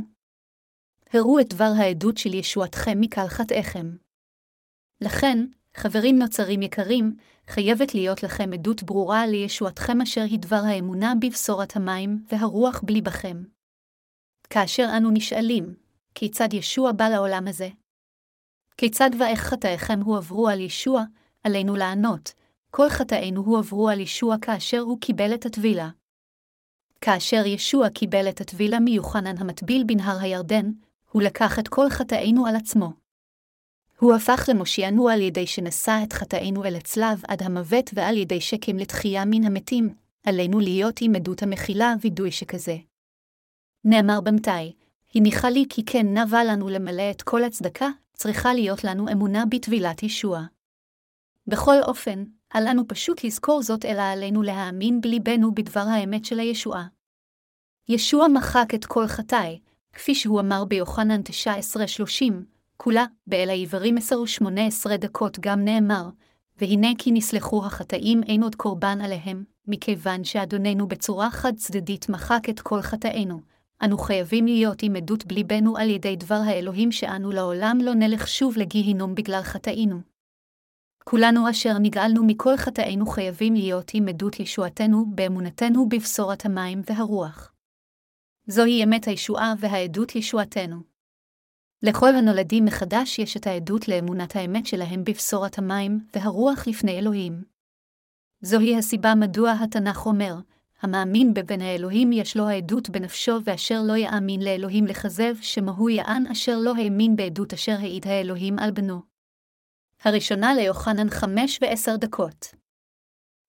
הראו את דבר העדות של ישועתכם מקל חטאיכם. לכן, חברים נוצרים יקרים, חייבת להיות לכם עדות ברורה לישועתכם אשר היא דבר האמונה בבשורת המים והרוח בליבכם. כאשר אנו נשאלים, כיצד ישוע בא לעולם הזה? כיצד ואיך חטאיכם הועברו על ישוע, עלינו לענות, כל חטאינו הועברו על ישוע כאשר הוא קיבל את הטבילה. כאשר ישוע קיבל את הטבילה מיוחנן המטביל בנהר הירדן, הוא לקח את כל חטאינו על עצמו. הוא הפך למושיענו על ידי שנשא את חטאינו אל הצלב עד המוות ועל ידי שקם לתחייה מן המתים, עלינו להיות עם עדות המכילה וידוי שכזה. נאמר במתי, הניחה לי כי כן נבע לנו למלא את כל הצדקה, צריכה להיות לנו אמונה בטבילת ישוע. בכל אופן, אל לנו פשוט לזכור זאת, אלא עלינו להאמין בליבנו בדבר האמת של הישועה. ישוע מחק את כל חטאי, כפי שהוא אמר ביוחנן 19:30, כולה, באל העברים 10 ו-18 דקות גם נאמר, והנה כי נסלחו החטאים אין עוד קורבן עליהם, מכיוון שאדוננו בצורה חד-צדדית מחק את כל חטאינו. אנו חייבים להיות עם עדות בליבנו על ידי דבר האלוהים שאנו לעולם לא נלך שוב לגיהינום בגלל חטאינו. כולנו אשר נגאלנו מכל חטאינו חייבים להיות עם עדות ישועתנו באמונתנו בבשורת המים והרוח. זוהי אמת הישועה והעדות ישועתנו. לכל הנולדים מחדש יש את העדות לאמונת האמת שלהם בבשורת המים והרוח לפני אלוהים. זוהי הסיבה מדוע התנ"ך אומר, המאמין בבן האלוהים יש לו העדות בנפשו ואשר לא יאמין לאלוהים לכזב, שמהו יען אשר לא האמין בעדות אשר העיד האלוהים על בנו. הראשונה ליוחנן חמש ועשר דקות.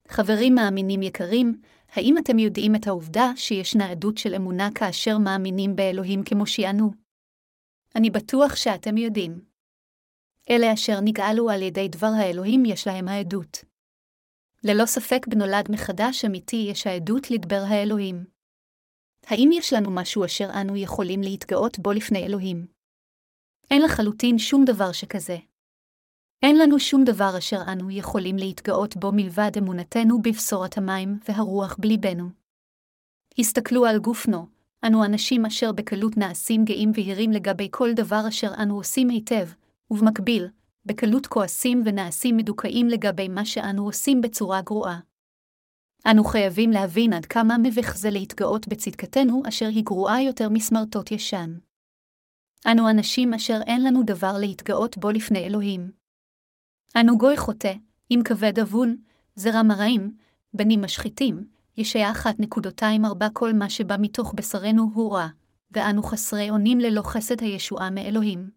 חברים מאמינים יקרים, האם אתם יודעים את העובדה שישנה עדות של אמונה כאשר מאמינים באלוהים כמושיענו? אני בטוח שאתם יודעים. אלה אשר נגאלו על ידי דבר האלוהים יש להם העדות. ללא ספק בנולד מחדש אמיתי יש העדות לדבר האלוהים. האם יש לנו משהו אשר אנו יכולים להתגאות בו לפני אלוהים? אין לחלוטין שום דבר שכזה. אין לנו שום דבר אשר אנו יכולים להתגאות בו מלבד אמונתנו בבשורת המים והרוח בליבנו. הסתכלו על גופנו, אנו אנשים אשר בקלות נעשים גאים ויהירים לגבי כל דבר אשר אנו עושים היטב, ובמקביל, בקלות כועסים ונעשים מדוכאים לגבי מה שאנו עושים בצורה גרועה. אנו חייבים להבין עד כמה מביך זה להתגאות בצדקתנו אשר היא גרועה יותר מסמרטוט ישן. אנו אנשים אשר אין לנו דבר להתגאות בו לפני אלוהים. אנו גוי חוטא, עם כבד אבון, זרע מרעים, בנים משחיתים, ישע 1.24 כל מה שבא מתוך בשרנו הוא רע, ואנו חסרי אונים ללא חסד הישועה מאלוהים.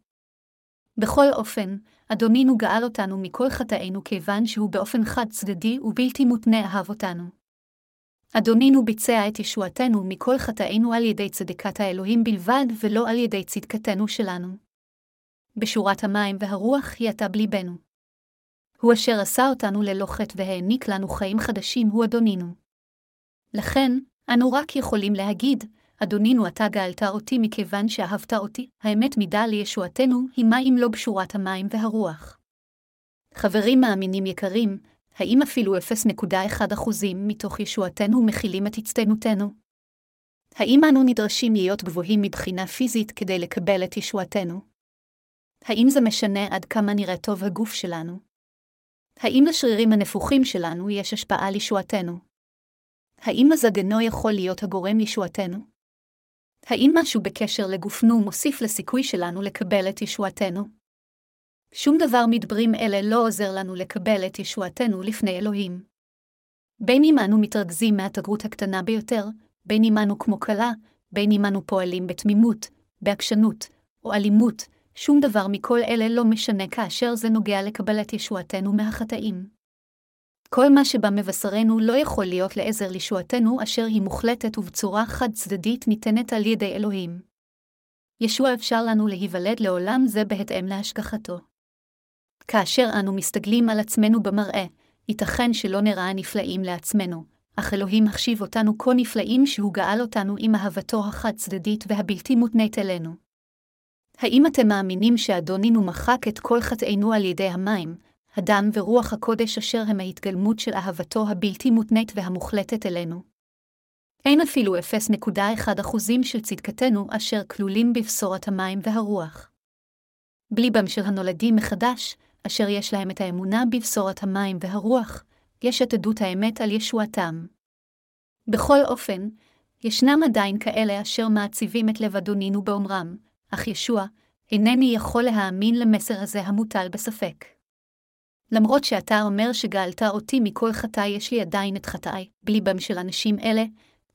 בכל אופן, אדונינו גאל אותנו מכל חטאינו כיוון שהוא באופן חד-צדדי ובלתי מותנה אהב אותנו. אדונינו ביצע את ישועתנו מכל חטאינו על ידי צדקת האלוהים בלבד ולא על ידי צדקתנו שלנו. בשורת המים והרוח היא עתה בליבנו. הוא אשר עשה אותנו ללא חטא והעניק לנו חיים חדשים הוא אדונינו. לכן, אנו רק יכולים להגיד, אדונינו אתה גאלת אותי מכיוון שאהבת אותי, האמת מידה לישועתנו היא מה אם לא בשורת המים והרוח. חברים מאמינים יקרים, האם אפילו 0.1% מתוך ישועתנו מכילים את הצטיינותנו? האם אנו נדרשים להיות גבוהים מבחינה פיזית כדי לקבל את ישועתנו? האם זה משנה עד כמה נראה טוב הגוף שלנו? האם לשרירים הנפוחים שלנו יש השפעה על ישועתנו? האם מזג אינו יכול להיות הגורם לישועתנו? האם משהו בקשר לגופנו מוסיף לסיכוי שלנו לקבל את ישועתנו? שום דבר מדברים אלה לא עוזר לנו לקבל את ישועתנו לפני אלוהים. בין אם אנו מתרכזים מהתגרות הקטנה ביותר, בין אם אנו כמו כלה, בין אם אנו פועלים בתמימות, בעקשנות, או אלימות, שום דבר מכל אלה לא משנה כאשר זה נוגע לקבלת ישועתנו מהחטאים. כל מה שבא מבשרנו לא יכול להיות לעזר לישועתנו אשר היא מוחלטת ובצורה חד-צדדית ניתנת על ידי אלוהים. ישוע אפשר לנו להיוולד לעולם זה בהתאם להשגחתו. כאשר אנו מסתגלים על עצמנו במראה, ייתכן שלא נראה נפלאים לעצמנו, אך אלוהים החשיב אותנו כה נפלאים שהוא גאל אותנו עם אהבתו החד-צדדית והבלתי מותנית אלינו. האם אתם מאמינים שאדונינו מחק את כל חטאינו על ידי המים, הדם ורוח הקודש אשר הם ההתגלמות של אהבתו הבלתי מותנית והמוחלטת אלינו? אין אפילו 0.1% של צדקתנו אשר כלולים בבשורת המים והרוח. בליבם של הנולדים מחדש, אשר יש להם את האמונה בבשורת המים והרוח, יש את עדות האמת על ישועתם. בכל אופן, ישנם עדיין כאלה אשר מעציבים את לב אדונינו באומרם, אך ישוע, אינני יכול להאמין למסר הזה המוטל בספק. למרות שאתה אומר שגאלת אותי מכל חטאי, יש לי עדיין את חטאי, בליבם של אנשים אלה,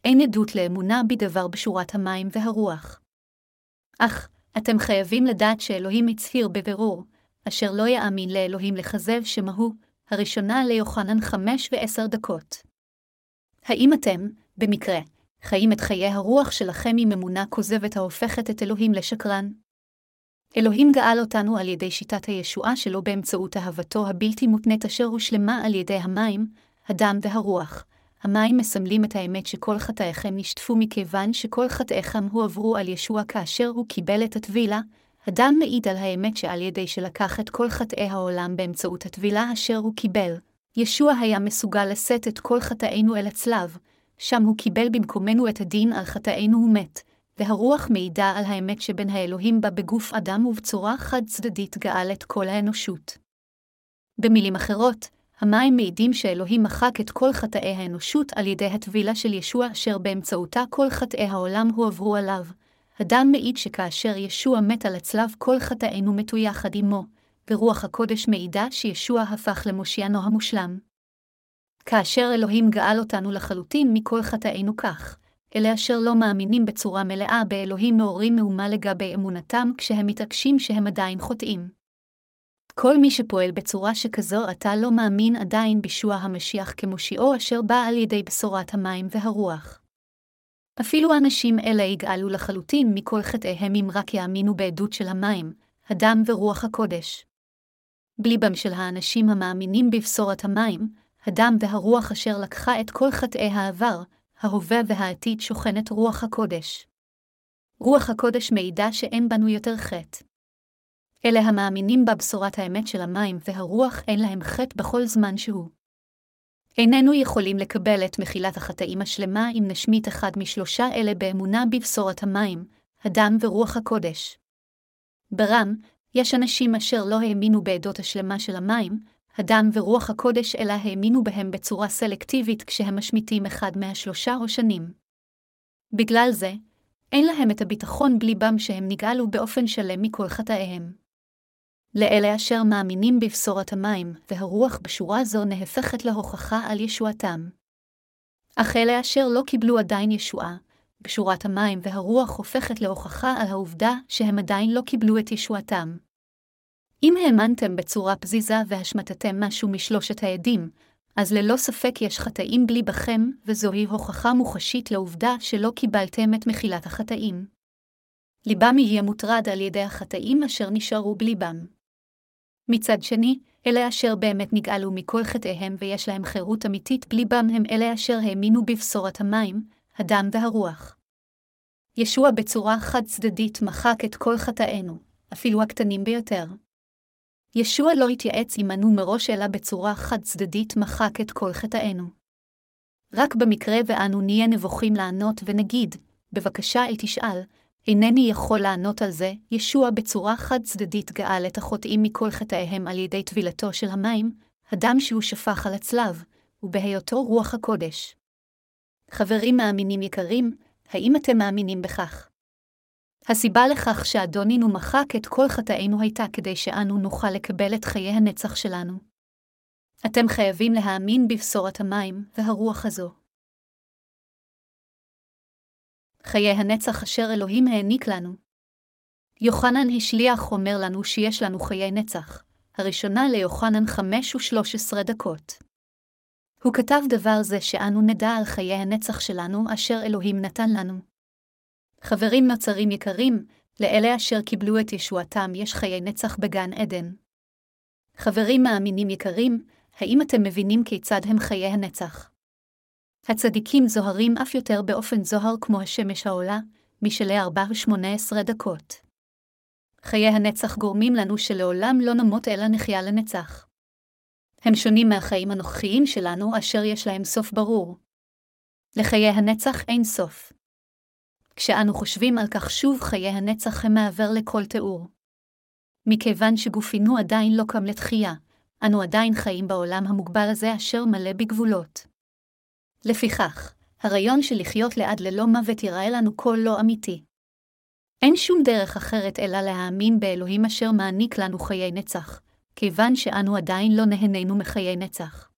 אין עדות לאמונה בדבר בשורת המים והרוח. אך, אתם חייבים לדעת שאלוהים הצהיר בבירור, אשר לא יאמין לאלוהים לכזב שמהו, הראשונה ליוחנן חמש ועשר דקות. האם אתם, במקרה, חיים את חיי הרוח שלכם עם אמונה כוזבת ההופכת את אלוהים לשקרן? אלוהים גאל אותנו על ידי שיטת הישועה שלו באמצעות אהבתו הבלתי מותנית אשר הושלמה על ידי המים, הדם והרוח. המים מסמלים את האמת שכל חטאיכם נשטפו מכיוון שכל חטאיכם הועברו על ישוע כאשר הוא קיבל את הטבילה, הדם מעיד על האמת שעל ידי שלקח את כל חטאי העולם באמצעות הטבילה אשר הוא קיבל, ישוע היה מסוגל לשאת את כל חטאינו אל הצלב, שם הוא קיבל במקומנו את הדין על חטאינו ומת, והרוח מעידה על האמת שבין האלוהים בה בגוף אדם ובצורה חד-צדדית גאל את כל האנושות. במילים אחרות, המים מעידים שאלוהים מחק את כל חטאי האנושות על ידי הטבילה של ישוע אשר באמצעותה כל חטאי העולם הועברו עליו, הדם מעיד שכאשר ישוע מת על הצלב כל חטאינו מתו יחד עמו, ורוח הקודש מעידה שישוע הפך למושיענו המושלם. כאשר אלוהים גאל אותנו לחלוטין מכל חטאינו כך, אלה אשר לא מאמינים בצורה מלאה באלוהים מעוררים מהומה לגבי אמונתם כשהם מתעקשים שהם עדיין חוטאים. כל מי שפועל בצורה שכזו אתה לא מאמין עדיין בישוע המשיח כמושיעו אשר בא על ידי בשורת המים והרוח. אפילו אנשים אלה יגאלו לחלוטין מכל חטאיהם אם רק יאמינו בעדות של המים, הדם ורוח הקודש. בליבם של האנשים המאמינים בבשורת המים, הדם והרוח אשר לקחה את כל חטאי העבר, ההווה והעתיד שוכנת רוח הקודש. רוח הקודש מעידה שאין בנו יותר חטא. אלה המאמינים בבשורת האמת של המים והרוח אין להם חטא בכל זמן שהוא. איננו יכולים לקבל את מחילת החטאים השלמה אם נשמיט אחד משלושה אלה באמונה בבשורת המים, הדם ורוח הקודש. ברם, יש אנשים אשר לא האמינו בעדות השלמה של המים, הדם ורוח הקודש, אלא האמינו בהם בצורה סלקטיבית כשהם משמיטים אחד מהשלושה ראשנים. בגלל זה, אין להם את הביטחון בליבם שהם נגאלו באופן שלם מכל חטאיהם. לאלה אשר מאמינים בבשורת המים, והרוח בשורה זו נהפכת להוכחה על ישועתם. אך אלה אשר לא קיבלו עדיין ישועה, בשורת המים והרוח הופכת להוכחה על העובדה שהם עדיין לא קיבלו את ישועתם. אם האמנתם בצורה פזיזה והשמטתם משהו משלושת העדים, אז ללא ספק יש חטאים בלי בכם, וזוהי הוכחה מוחשית לעובדה שלא קיבלתם את מחילת החטאים. ליבם יהיה מוטרד על ידי החטאים אשר נשארו בליבם. מצד שני, אלה אשר באמת נגאלו מכל חטאיהם ויש להם חירות אמיתית בליבם הם אלה אשר האמינו בבשורת המים, הדם והרוח. ישוע בצורה חד-צדדית מחק את כל חטאינו, אפילו הקטנים ביותר. ישוע לא התייעץ עמנו מראש אלא בצורה חד-צדדית מחק את כל חטאינו. רק במקרה ואנו נהיה נבוכים לענות ונגיד, בבקשה אל תשאל, אינני יכול לענות על זה, ישוע בצורה חד-צדדית גאל את החוטאים מכל חטאיהם על ידי טבילתו של המים, הדם שהוא שפך על הצלב, ובהיותו רוח הקודש. חברים מאמינים יקרים, האם אתם מאמינים בכך? הסיבה לכך שאדונינו מחק את כל חטאינו הייתה כדי שאנו נוכל לקבל את חיי הנצח שלנו. אתם חייבים להאמין בבשורת המים והרוח הזו. חיי הנצח אשר אלוהים העניק לנו. יוחנן השליח אומר לנו שיש לנו חיי נצח, הראשונה ליוחנן חמש ושלוש עשרה דקות. הוא כתב דבר זה שאנו נדע על חיי הנצח שלנו אשר אלוהים נתן לנו. חברים נוצרים יקרים, לאלה אשר קיבלו את ישועתם יש חיי נצח בגן עדן. חברים מאמינים יקרים, האם אתם מבינים כיצד הם חיי הנצח? הצדיקים זוהרים אף יותר באופן זוהר כמו השמש העולה, ארבע ושמונה עשרה דקות. חיי הנצח גורמים לנו שלעולם לא נמות אלא נחיה לנצח. הם שונים מהחיים הנוכחיים שלנו אשר יש להם סוף ברור. לחיי הנצח אין סוף. כשאנו חושבים על כך שוב, חיי הנצח הם מעבר לכל תיאור. מכיוון שגופינו עדיין לא קם לתחייה, אנו עדיין חיים בעולם המוגבל הזה אשר מלא בגבולות. לפיכך, הרעיון של לחיות לעד ללא מוות יראה לנו כה לא אמיתי. אין שום דרך אחרת אלא להאמין באלוהים אשר מעניק לנו חיי נצח, כיוון שאנו עדיין לא נהנינו מחיי נצח.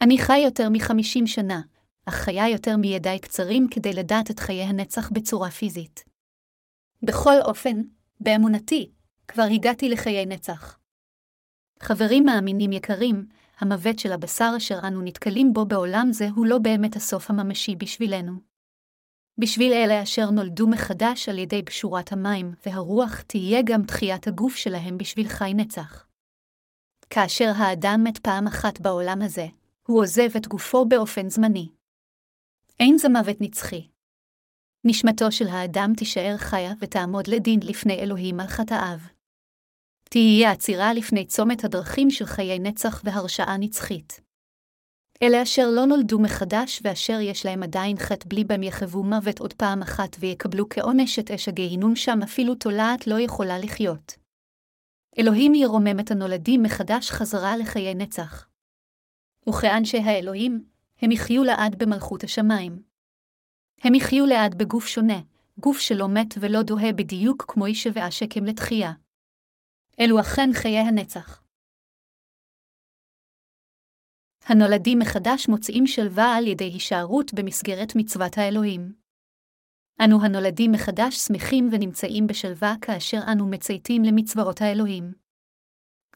אני חי יותר מחמישים שנה, אך חיי יותר מידי קצרים כדי לדעת את חיי הנצח בצורה פיזית. בכל אופן, באמונתי, כבר הגעתי לחיי נצח. חברים מאמינים יקרים, המוות של הבשר אשר אנו נתקלים בו בעולם זה הוא לא באמת הסוף הממשי בשבילנו. בשביל אלה אשר נולדו מחדש על ידי פשורת המים והרוח, תהיה גם תחיית הגוף שלהם בשביל חי נצח. כאשר האדם מת פעם אחת בעולם הזה, הוא עוזב את גופו באופן זמני. אין זה מוות נצחי. נשמתו של האדם תישאר חיה ותעמוד לדין לפני אלוהים על חטאיו. תהיה עצירה לפני צומת הדרכים של חיי נצח והרשעה נצחית. אלה אשר לא נולדו מחדש ואשר יש להם עדיין חטא בלי בהם יחוו מוות עוד פעם אחת ויקבלו כעונש את אש הגיהינום שם אפילו תולעת לא יכולה לחיות. אלוהים ירומם את הנולדים מחדש חזרה לחיי נצח. וכאנשי האלוהים, הם יחיו לעד במלכות השמיים. הם יחיו לעד בגוף שונה, גוף שלא מת ולא דוהה בדיוק כמו איש שקם לתחייה. אלו אכן חיי הנצח. הנולדים מחדש מוצאים שלווה על ידי הישארות במסגרת מצוות האלוהים. אנו הנולדים מחדש שמחים ונמצאים בשלווה כאשר אנו מצייתים למצוות האלוהים.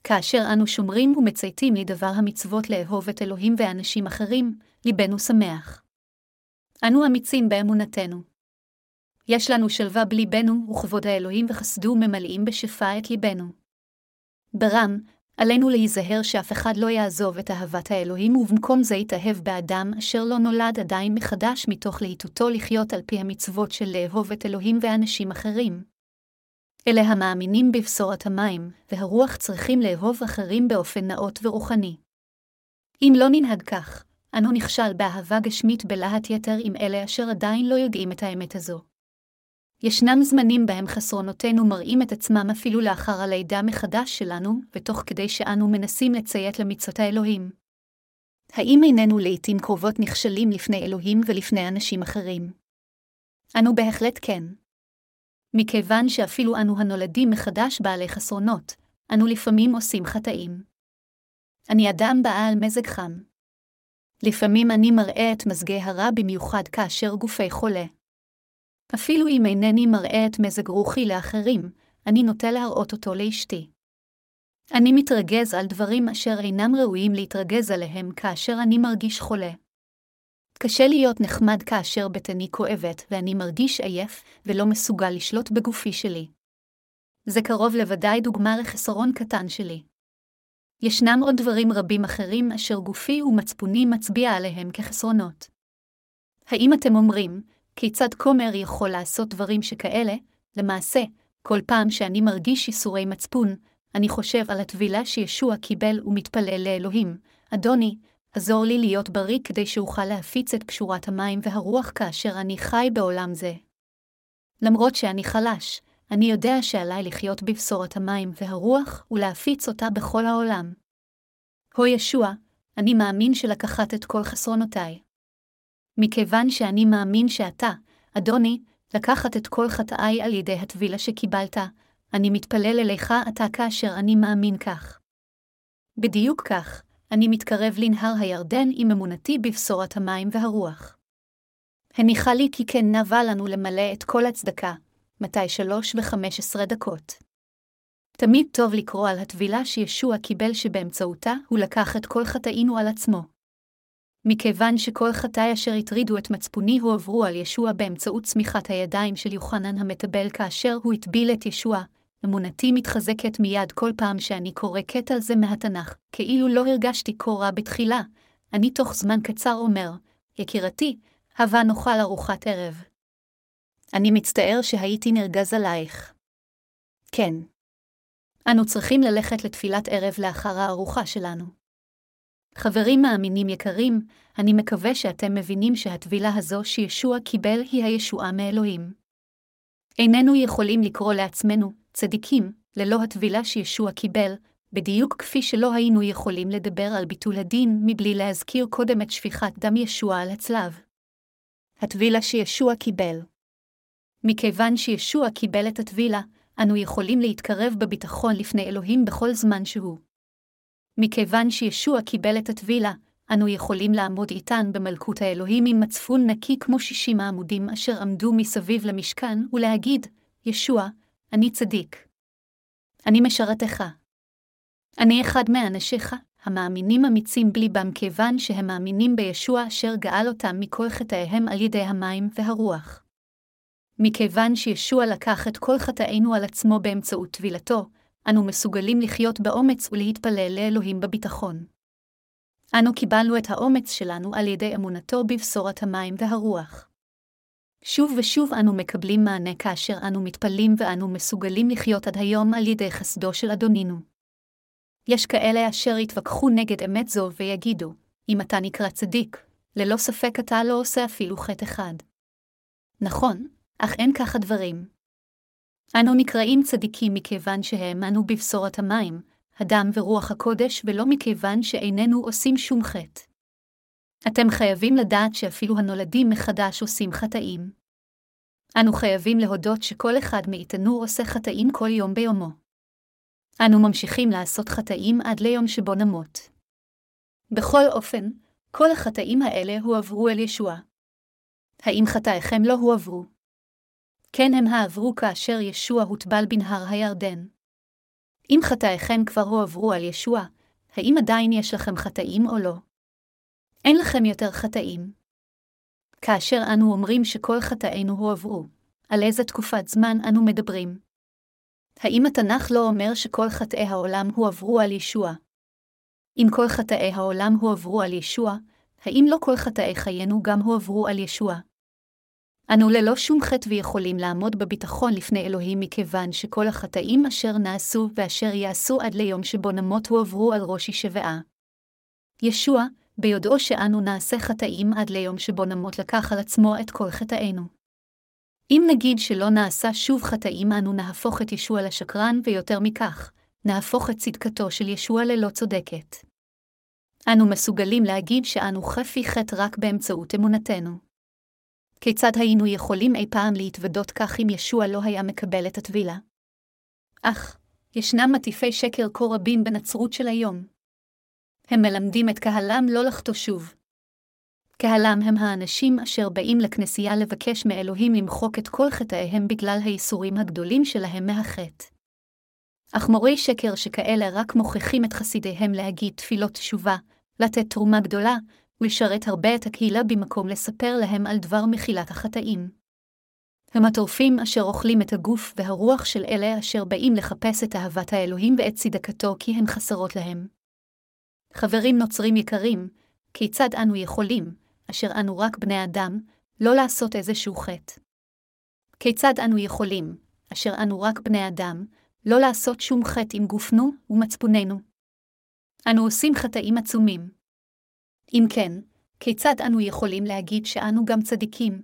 כאשר אנו שומרים ומצייתים לדבר המצוות לאהוב את אלוהים ואנשים אחרים, ליבנו שמח. אנו אמיצים באמונתנו. יש לנו שלווה בליבנו, וכבוד האלוהים וחסדו ממלאים בשפע את ליבנו. ברם, עלינו להיזהר שאף אחד לא יעזוב את אהבת האלוהים, ובמקום זה יתאהב באדם אשר לא נולד עדיין מחדש מתוך להיטותו לחיות על פי המצוות של לאהוב את אלוהים ואנשים אחרים. אלה המאמינים בבשורת המים, והרוח צריכים לאהוב אחרים באופן נאות ורוחני. אם לא ננהג כך, אנו נכשל באהבה גשמית בלהט יתר עם אלה אשר עדיין לא יודעים את האמת הזו. ישנם זמנים בהם חסרונותינו מראים את עצמם אפילו לאחר הלידה מחדש שלנו, ותוך כדי שאנו מנסים לציית למצוות האלוהים. האם איננו לעתים קרובות נכשלים לפני אלוהים ולפני אנשים אחרים? אנו בהחלט כן. מכיוון שאפילו אנו הנולדים מחדש בעלי חסרונות, אנו לפעמים עושים חטאים. אני אדם בעל מזג חם. לפעמים אני מראה את מזגי הרע במיוחד כאשר גופי חולה. אפילו אם אינני מראה את מזג רוחי לאחרים, אני נוטה להראות אותו לאשתי. אני מתרגז על דברים אשר אינם ראויים להתרגז עליהם כאשר אני מרגיש חולה. קשה להיות נחמד כאשר בטני כואבת ואני מרגיש עייף ולא מסוגל לשלוט בגופי שלי. זה קרוב לוודאי דוגמה לחסרון קטן שלי. ישנם עוד דברים רבים אחרים אשר גופי ומצפוני מצביע עליהם כחסרונות. האם אתם אומרים, כיצד כומר יכול לעשות דברים שכאלה? למעשה, כל פעם שאני מרגיש ייסורי מצפון, אני חושב על הטבילה שישוע קיבל ומתפלל לאלוהים, אדוני, עזור לי להיות בריא כדי שאוכל להפיץ את קשורת המים והרוח כאשר אני חי בעולם זה. למרות שאני חלש, אני יודע שעליי לחיות בבשורת המים והרוח ולהפיץ אותה בכל העולם. הו ישוע, אני מאמין שלקחת את כל חסרונותיי. מכיוון שאני מאמין שאתה, אדוני, לקחת את כל חטאיי על ידי הטבילה שקיבלת, אני מתפלל אליך אתה כאשר אני מאמין כך. בדיוק כך, אני מתקרב לנהר הירדן עם אמונתי בבשורת המים והרוח. הניחה לי כי כן נבע לנו למלא את כל הצדקה, מתי שלוש וחמש עשרה דקות. תמיד טוב לקרוא על הטבילה שישוע קיבל שבאמצעותה הוא לקח את כל חטאינו על עצמו. מכיוון שכל חטאי אשר הטרידו את מצפוני הועברו על ישוע באמצעות צמיחת הידיים של יוחנן המטבל כאשר הוא הטביל את ישוע, אמונתי מתחזקת מיד כל פעם שאני קורא קטע זה מהתנ"ך, כאילו לא הרגשתי כה רע בתחילה, אני תוך זמן קצר אומר, יקירתי, הבה נאכל ארוחת ערב. אני מצטער שהייתי נרגז עלייך. כן. אנו צריכים ללכת לתפילת ערב לאחר הארוחה שלנו. חברים מאמינים יקרים, אני מקווה שאתם מבינים שהטבילה הזו שישוע קיבל היא הישועה מאלוהים. איננו יכולים לקרוא לעצמנו צדיקים, ללא הטבילה שישוע קיבל, בדיוק כפי שלא היינו יכולים לדבר על ביטול הדין מבלי להזכיר קודם את שפיכת דם ישוע על הצלב. הטבילה שישוע קיבל. מכיוון שישוע קיבל את הטבילה, אנו יכולים להתקרב בביטחון לפני אלוהים בכל זמן שהוא. מכיוון שישוע קיבל את הטבילה, אנו יכולים לעמוד איתן במלכות האלוהים עם מצפון נקי כמו שישים העמודים אשר עמדו מסביב למשכן, ולהגיד, ישוע, אני צדיק. אני משרתך. אני אחד מאנשיך, המאמינים אמיצים בליבם כיוון שהם מאמינים בישוע אשר גאל אותם מכל חטאיהם על ידי המים והרוח. מכיוון שישוע לקח את כל חטאינו על עצמו באמצעות טבילתו, אנו מסוגלים לחיות באומץ ולהתפלל לאלוהים בביטחון. אנו קיבלנו את האומץ שלנו על ידי אמונתו בבשורת המים והרוח. שוב ושוב אנו מקבלים מענה כאשר אנו מתפללים ואנו מסוגלים לחיות עד היום על ידי חסדו של אדונינו. יש כאלה אשר יתווכחו נגד אמת זו ויגידו, אם אתה נקרא צדיק, ללא ספק אתה לא עושה אפילו חטא אחד. נכון, אך אין כך הדברים. אנו נקראים צדיקים מכיוון שהאמנו בבשורת המים, הדם ורוח הקודש, ולא מכיוון שאיננו עושים שום חטא. אתם חייבים לדעת שאפילו הנולדים מחדש עושים חטאים. אנו חייבים להודות שכל אחד מאיתנו עושה חטאים כל יום ביומו. אנו ממשיכים לעשות חטאים עד ליום שבו נמות. בכל אופן, כל החטאים האלה הועברו אל ישוע. האם חטאיכם לא הועברו? כן הם העברו כאשר ישוע הוטבל בנהר הירדן. אם חטאיכם כבר הועברו על ישוע, האם עדיין יש לכם חטאים או לא? אין לכם יותר חטאים. כאשר אנו אומרים שכל חטאינו הועברו, על איזה תקופת זמן אנו מדברים? האם התנ"ך לא אומר שכל חטאי העולם הועברו על ישוע? אם כל חטאי העולם הועברו על ישוע, האם לא כל חטאי חיינו גם הועברו על ישוע? אנו ללא שום חטא ויכולים לעמוד בביטחון לפני אלוהים מכיוון שכל החטאים אשר נעשו ואשר יעשו עד ליום שבו נמות הועברו על ראש ישבעה. ישוע, ביודעו שאנו נעשה חטאים עד ליום שבו נמות לקח על עצמו את כל חטאינו. אם נגיד שלא נעשה שוב חטאים, אנו נהפוך את ישוע לשקרן, ויותר מכך, נהפוך את צדקתו של ישוע ללא צודקת. אנו מסוגלים להגיד שאנו חפי חטא רק באמצעות אמונתנו. כיצד היינו יכולים אי פעם להתוודות כך אם ישוע לא היה מקבל את הטבילה? אך, ישנם מטיפי שקר כה רבים בנצרות של היום. הם מלמדים את קהלם לא לחטוא שוב. קהלם הם האנשים אשר באים לכנסייה לבקש מאלוהים למחוק את כל חטאיהם בגלל הייסורים הגדולים שלהם מהחטא. אך מורי שקר שכאלה רק מוכיחים את חסידיהם להגיד תפילות תשובה, לתת תרומה גדולה, ולשרת הרבה את הקהילה במקום לספר להם על דבר מחילת החטאים. הם הטורפים אשר אוכלים את הגוף והרוח של אלה אשר באים לחפש את אהבת האלוהים ואת צדקתו כי הן חסרות להם. חברים נוצרים יקרים, כיצד אנו יכולים, אשר אנו רק בני אדם, לא לעשות איזשהו חטא? כיצד אנו יכולים, אשר אנו רק בני אדם, לא לעשות שום חטא עם גופנו ומצפוננו. אנו עושים חטאים עצומים. אם כן, כיצד אנו יכולים להגיד שאנו גם צדיקים?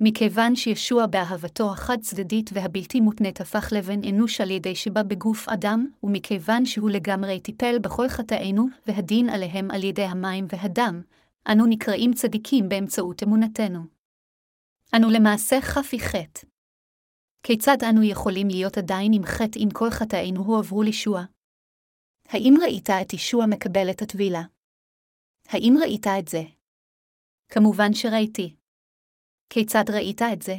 מכיוון שישוע באהבתו החד-צדדית והבלתי מותנית הפך לבן אנוש על ידי שבא בגוף אדם, ומכיוון שהוא לגמרי טיפל בכל חטאינו, והדין עליהם על ידי המים והדם, אנו נקראים צדיקים באמצעות אמונתנו. אנו למעשה חפי חטא. כיצד אנו יכולים להיות עדיין עם חטא אם כל חטאינו הועברו לישוע? האם ראית את ישוע מקבל את הטבילה? האם ראית את זה? כמובן שראיתי. כיצד ראית את זה?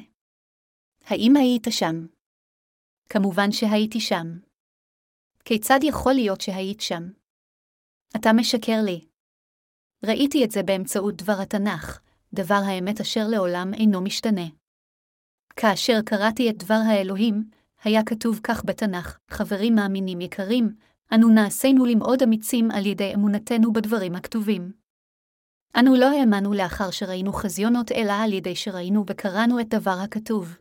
האם היית שם? כמובן שהייתי שם. כיצד יכול להיות שהיית שם? אתה משקר לי. ראיתי את זה באמצעות דבר התנ"ך, דבר האמת אשר לעולם אינו משתנה. כאשר קראתי את דבר האלוהים, היה כתוב כך בתנ"ך, חברים מאמינים יקרים, אנו נעשינו למאוד אמיצים על ידי אמונתנו בדברים הכתובים. אנו לא האמנו לאחר שראינו חזיונות, אלא על ידי שראינו וקראנו את דבר הכתוב.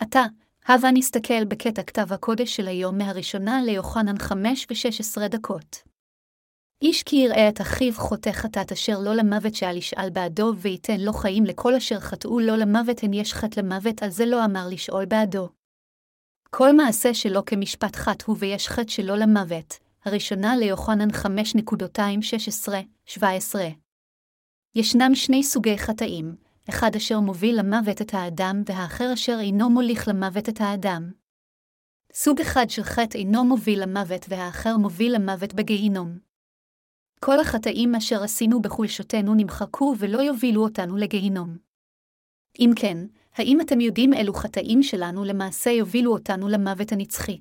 עתה, הבה נסתכל בקטע כתב הקודש של היום מהראשונה ליוחנן 5 ו-16 דקות. איש כי יראה את אחיו חוטא חטאת אשר לא למוות שעל ישאל בעדו, וייתן לו חיים לכל אשר חטאו לא למוות הן יש חטא למוות, על זה לא אמר לשאול בעדו. כל מעשה שלא כמשפט חט הוא ויש חטא שלא למוות, הראשונה ליוחנן 5.216-17. ישנם שני סוגי חטאים, אחד אשר מוביל למוות את האדם והאחר אשר אינו מוליך למוות את האדם. סוג אחד של חטא אינו מוביל למוות והאחר מוביל למוות בגיהינום. כל החטאים אשר עשינו בחולשותינו נמחקו ולא יובילו אותנו לגיהינום. אם כן, האם אתם יודעים אילו חטאים שלנו למעשה יובילו אותנו למוות הנצחי?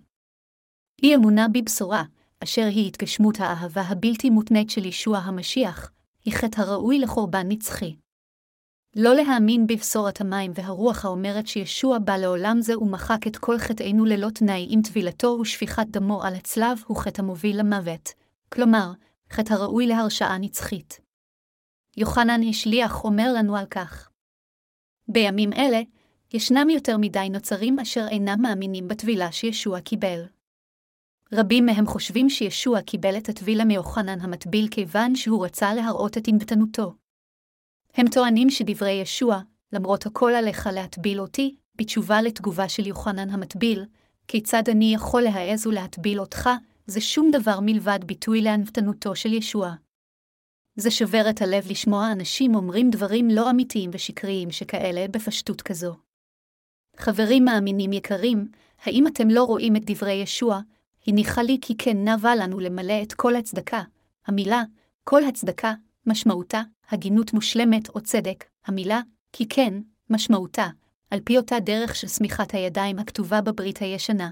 אי אמונה בבשורה, אשר היא התגשמות האהבה הבלתי מותנית של ישוע המשיח, היא חטא הראוי לחורבן נצחי. לא להאמין בבשורת המים והרוח האומרת שישוע בא לעולם זה ומחק את כל חטאינו ללא תנאי עם טבילתו ושפיכת דמו על הצלב הוא חטא המוביל למוות, כלומר, חטא הראוי להרשעה נצחית. יוחנן השליח אומר לנו על כך. בימים אלה, ישנם יותר מדי נוצרים אשר אינם מאמינים בטבילה שישוע קיבל. רבים מהם חושבים שישוע קיבל את הטבילה מיוחנן המטביל כיוון שהוא רצה להראות את עמדתנותו. הם טוענים שדברי ישוע, למרות הכל עליך להטביל אותי, בתשובה לתגובה של יוחנן המטביל, כיצד אני יכול להעז ולהטביל אותך, זה שום דבר מלבד ביטוי לענוותנותו של ישוע. זה שובר את הלב לשמוע אנשים אומרים דברים לא אמיתיים ושקריים שכאלה בפשטות כזו. חברים מאמינים יקרים, האם אתם לא רואים את דברי ישוע, הניחה לי כי כן נאווה לנו למלא את כל הצדקה. המילה, כל הצדקה, משמעותה, הגינות מושלמת או צדק, המילה, כי כן, משמעותה, על פי אותה דרך של סמיכת הידיים הכתובה בברית הישנה.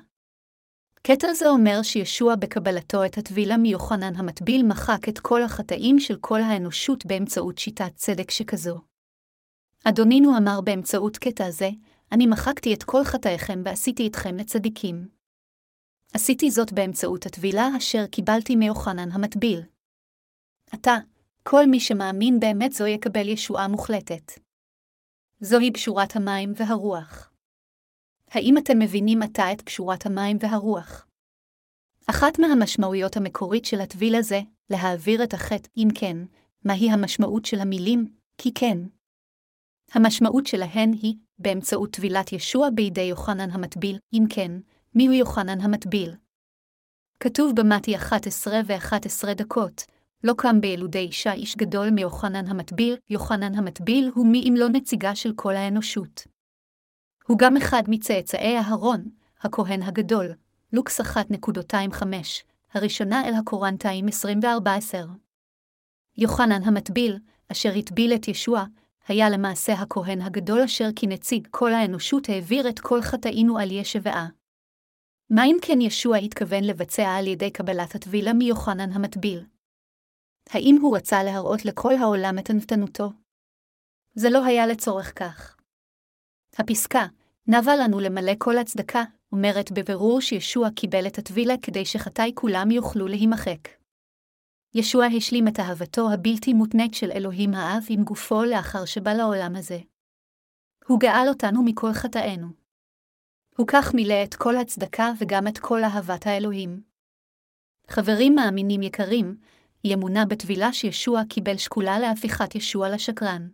קטע זה אומר שישוע בקבלתו את הטבילה מיוחנן המטביל מחק את כל החטאים של כל האנושות באמצעות שיטת צדק שכזו. אדונינו אמר באמצעות קטע זה, אני מחקתי את כל חטאיכם ועשיתי אתכם לצדיקים. עשיתי זאת באמצעות הטבילה אשר קיבלתי מיוחנן המטביל. עתה, כל מי שמאמין באמת זו יקבל ישועה מוחלטת. זוהי פשורת המים והרוח. האם אתם מבינים עתה את פשורת המים והרוח? אחת מהמשמעויות המקורית של הטביל הזה, להעביר את החטא, אם כן, מהי המשמעות של המילים, כי כן. המשמעות שלהן היא, באמצעות טבילת ישוע בידי יוחנן המטביל, אם כן, מיהו יוחנן המטביל? כתוב במתי 11 ו-11 דקות, לא קם בילודי אישה איש גדול מיוחנן המטביל, יוחנן המטביל הוא מי אם לא נציגה של כל האנושות. הוא גם אחד מצאצאי אהרון, הכהן הגדול, לוקס 1.25, הראשונה אל הקורנטיים 24-10. יוחנן המטביל, אשר הטביל את ישוע, היה למעשה הכהן הגדול אשר כנציג כל האנושות העביר את כל חטאינו על ישבעה. מה אם כן ישוע התכוון לבצע על ידי קבלת הטבילה מיוחנן המטביל? האם הוא רצה להראות לכל העולם את ענוותנותו? זה לא היה לצורך כך. הפסקה, נבה לנו למלא כל הצדקה, אומרת בבירור שישוע קיבל את הטבילה כדי שחטאי כולם יוכלו להימחק. ישוע השלים את אהבתו הבלתי מותנית של אלוהים האב עם גופו לאחר שבא לעולם הזה. הוא גאל אותנו מכל חטאינו. הוא כך מילא את כל הצדקה וגם את כל אהבת האלוהים. חברים מאמינים יקרים, היא אמונה בטבילה שישוע קיבל שקולה להפיכת ישוע לשקרן.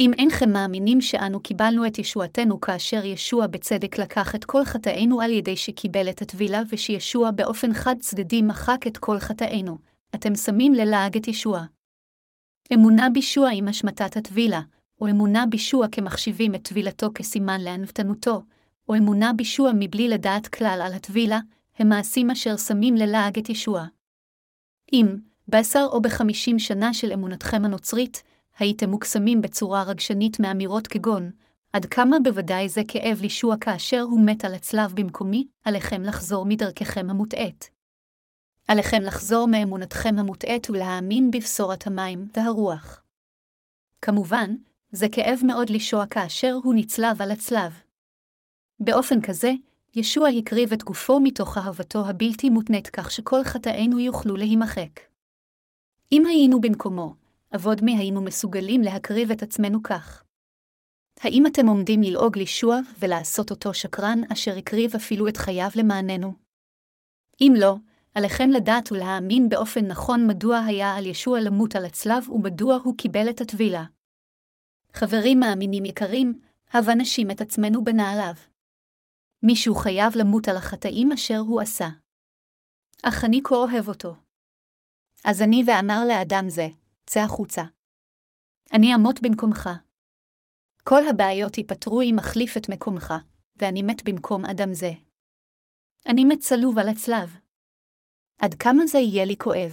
אם אינכם מאמינים שאנו קיבלנו את ישועתנו כאשר ישוע בצדק לקח את כל חטאינו על ידי שקיבל את הטבילה ושישוע באופן חד צדדי מחק את כל חטאינו, אתם שמים ללעג את ישוע. אמונה בישוע עם השמטת הטבילה, או אמונה בישוע כמחשיבים את טבילתו כסימן לענוותנותו, או אמונה בישוע מבלי לדעת כלל על הטבילה, הם מעשים אשר שמים ללעג את ישוע. אם, בעשר או בחמישים שנה של אמונתכם הנוצרית, הייתם מוקסמים בצורה רגשנית מאמירות כגון, עד כמה בוודאי זה כאב לישוע כאשר הוא מת על הצלב במקומי, עליכם לחזור מדרככם המוטעית. עליכם לחזור מאמונתכם המוטעית ולהאמין בבשורת המים והרוח. כמובן, זה כאב מאוד לישוע כאשר הוא נצלב על הצלב. באופן כזה, ישוע הקריב את גופו מתוך אהבתו הבלתי מותנית כך שכל חטאינו יוכלו להימחק. אם היינו במקומו, אבוד מי היינו מסוגלים להקריב את עצמנו כך. האם אתם עומדים ללעוג לישוע ולעשות אותו שקרן אשר הקריב אפילו את חייו למעננו? אם לא, עליכם לדעת ולהאמין באופן נכון מדוע היה על ישוע למות על הצלב ומדוע הוא קיבל את הטבילה. חברים מאמינים יקרים, הבה נשים את עצמנו בנעליו. מישהו חייב למות על החטאים אשר הוא עשה. אך אני כה אוהב אותו. אז אני ואמר לאדם זה, צא החוצה. אני אמות במקומך. כל הבעיות ייפתרו אם אחליף את מקומך, ואני מת במקום אדם זה. אני מת צלוב על הצלב. עד כמה זה יהיה לי כואב?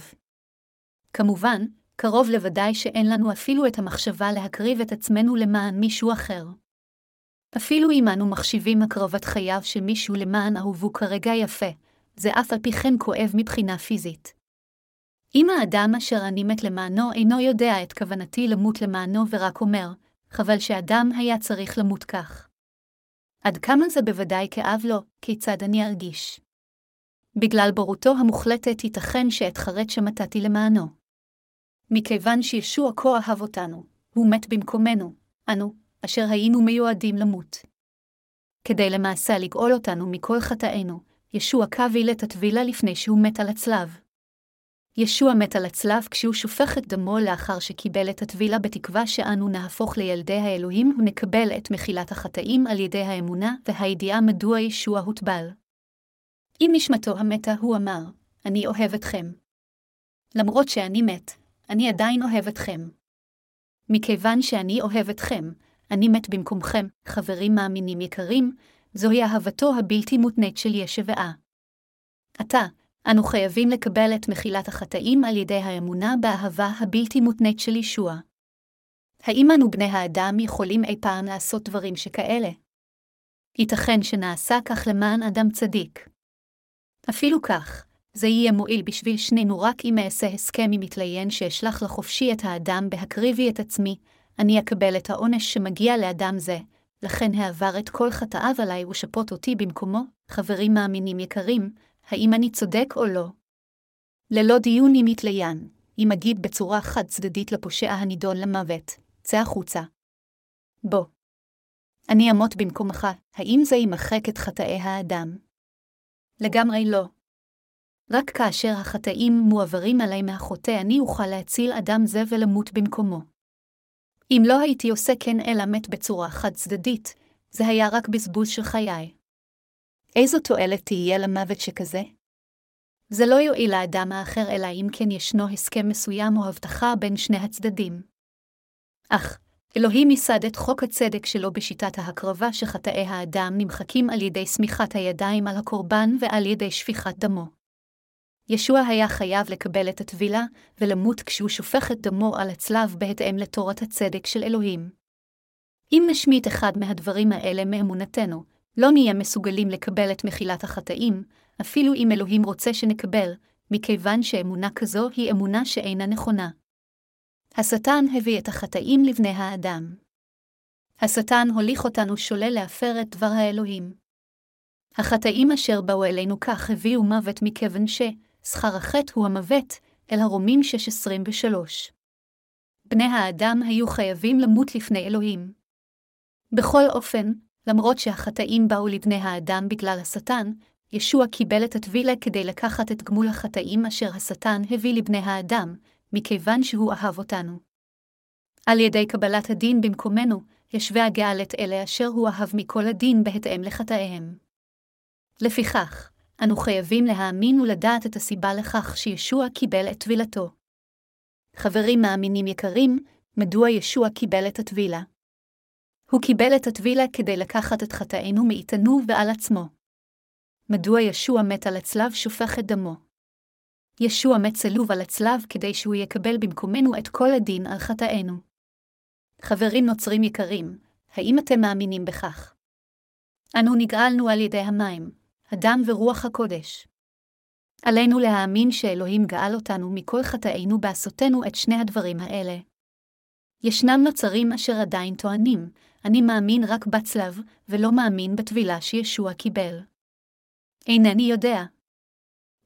כמובן, קרוב לוודאי שאין לנו אפילו את המחשבה להקריב את עצמנו למען מישהו אחר. אפילו אם אנו מחשיבים הקרבת חייו של מישהו למען אהובו כרגע יפה, זה אף על פי כן כואב מבחינה פיזית. אם האדם אשר אני מת למענו אינו יודע את כוונתי למות למענו ורק אומר, חבל שאדם היה צריך למות כך. עד כמה זה בוודאי כאב לו, כיצד אני ארגיש. בגלל בורותו המוחלטת ייתכן שאתחרט שמתתי למענו. מכיוון שישוע כה אהב אותנו, הוא מת במקומנו, אנו, אשר היינו מיועדים למות. כדי למעשה לגאול אותנו מכל חטאינו, ישוע קביל את הטבילה לפני שהוא מת על הצלב. ישוע מת על הצלב כשהוא שופך את דמו לאחר שקיבל את הטבילה בתקווה שאנו נהפוך לילדי האלוהים ונקבל את מחילת החטאים על ידי האמונה והידיעה מדוע ישוע הוטבל. עם נשמתו המתה הוא אמר, אני אוהב אתכם. למרות שאני מת, אני עדיין אוהב אתכם. מכיוון שאני אוהב אתכם, אני מת במקומכם, חברים מאמינים יקרים, זוהי אהבתו הבלתי מותנית של ישבעה. עתה, אנו חייבים לקבל את מחילת החטאים על ידי האמונה באהבה הבלתי מותנית של ישוע. האם אנו בני האדם יכולים אי פעם לעשות דברים שכאלה? ייתכן שנעשה כך למען אדם צדיק. אפילו כך, זה יהיה מועיל בשביל שנינו רק אם אעשה הסכם עם מתליין שאשלח לחופשי את האדם בהקריבי את עצמי, אני אקבל את העונש שמגיע לאדם זה, לכן העבר את כל חטאיו עליי ושפוט אותי במקומו, חברים מאמינים יקרים, האם אני צודק או לא? ללא דיון עם מתליין, אם אגיד בצורה חד צדדית לפושע הנידון למוות, צא החוצה. בוא. אני אמות במקומך, האם זה ימחק את חטאי האדם? לגמרי לא. רק כאשר החטאים מועברים עלי מהחוטא אני אוכל להציל אדם זה ולמות במקומו. אם לא הייתי עושה כן אלא מת בצורה חד צדדית, זה היה רק בזבוז של חיי. איזו תועלת תהיה למוות שכזה? זה לא יועיל לאדם האחר אלא אם כן ישנו הסכם מסוים או הבטחה בין שני הצדדים. אך, אלוהים ייסד את חוק הצדק שלו בשיטת ההקרבה שחטאי האדם נמחקים על ידי סמיכת הידיים על הקורבן ועל ידי שפיכת דמו. ישוע היה חייב לקבל את הטבילה ולמות כשהוא שופך את דמו על הצלב בהתאם לתורת הצדק של אלוהים. אם נשמיט אחד מהדברים האלה מאמונתנו, לא נהיה מסוגלים לקבל את מחילת החטאים, אפילו אם אלוהים רוצה שנקבל, מכיוון שאמונה כזו היא אמונה שאינה נכונה. השטן הביא את החטאים לבני האדם. השטן הוליך אותנו שולל להפר את דבר האלוהים. החטאים אשר באו אלינו כך הביאו מוות מכיוון ששכר החטא הוא המוות, אל הרומים 6.23. בני האדם היו חייבים למות לפני אלוהים. בכל אופן, למרות שהחטאים באו לבני האדם בגלל השטן, ישוע קיבל את הטבילה כדי לקחת את גמול החטאים אשר השטן הביא לבני האדם, מכיוון שהוא אהב אותנו. על ידי קבלת הדין במקומנו, ישווה הגאל את אלה אשר הוא אהב מכל הדין בהתאם לחטאיהם. לפיכך, אנו חייבים להאמין ולדעת את הסיבה לכך שישוע קיבל את טבילתו. חברים מאמינים יקרים, מדוע ישוע קיבל את הטבילה? הוא קיבל את הטבילה כדי לקחת את חטאינו מאיתנו ועל עצמו. מדוע ישוע מת על הצלב שופך את דמו? ישוע מת צלוב על הצלב כדי שהוא יקבל במקומנו את כל הדין על חטאינו. חברים נוצרים יקרים, האם אתם מאמינים בכך? אנו נגאלנו על ידי המים, הדם ורוח הקודש. עלינו להאמין שאלוהים גאל אותנו מכל חטאינו בעשותנו את שני הדברים האלה. ישנם נוצרים אשר עדיין טוענים, אני מאמין רק בצלב, ולא מאמין בטבילה שישוע קיבל. אינני יודע.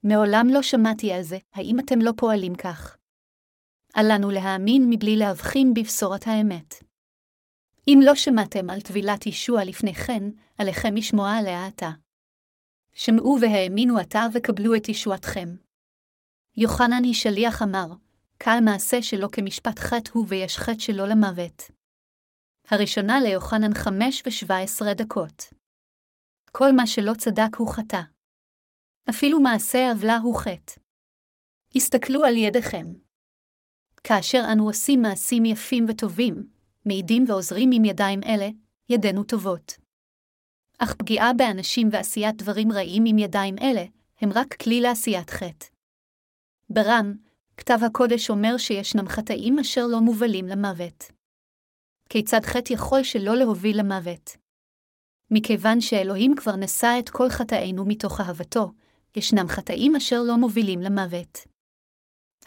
מעולם לא שמעתי על זה, האם אתם לא פועלים כך? אל לנו להאמין מבלי להבחין בבשורת האמת. אם לא שמעתם על טבילת ישוע לפני כן, עליכם לשמוע עליה עתה. שמעו והאמינו עתה וקבלו את ישועתכם. יוחנן היא שליח אמר, קל מעשה שלא כמשפט חטא הוא ויש חטא שלא למוות. הראשונה ליוחנן חמש ושבע עשרה דקות. כל מה שלא צדק הוא חטא. אפילו מעשה עוולה הוא חטא. הסתכלו על ידיכם. כאשר אנו עושים מעשים יפים וטובים, מעידים ועוזרים עם ידיים אלה, ידינו טובות. אך פגיעה באנשים ועשיית דברים רעים עם ידיים אלה, הם רק כלי לעשיית חטא. ברם, כתב הקודש אומר שישנם חטאים אשר לא מובלים למוות. כיצד חטא יכול שלא להוביל למוות? מכיוון שאלוהים כבר נשא את כל חטאינו מתוך אהבתו, ישנם חטאים אשר לא מובילים למוות.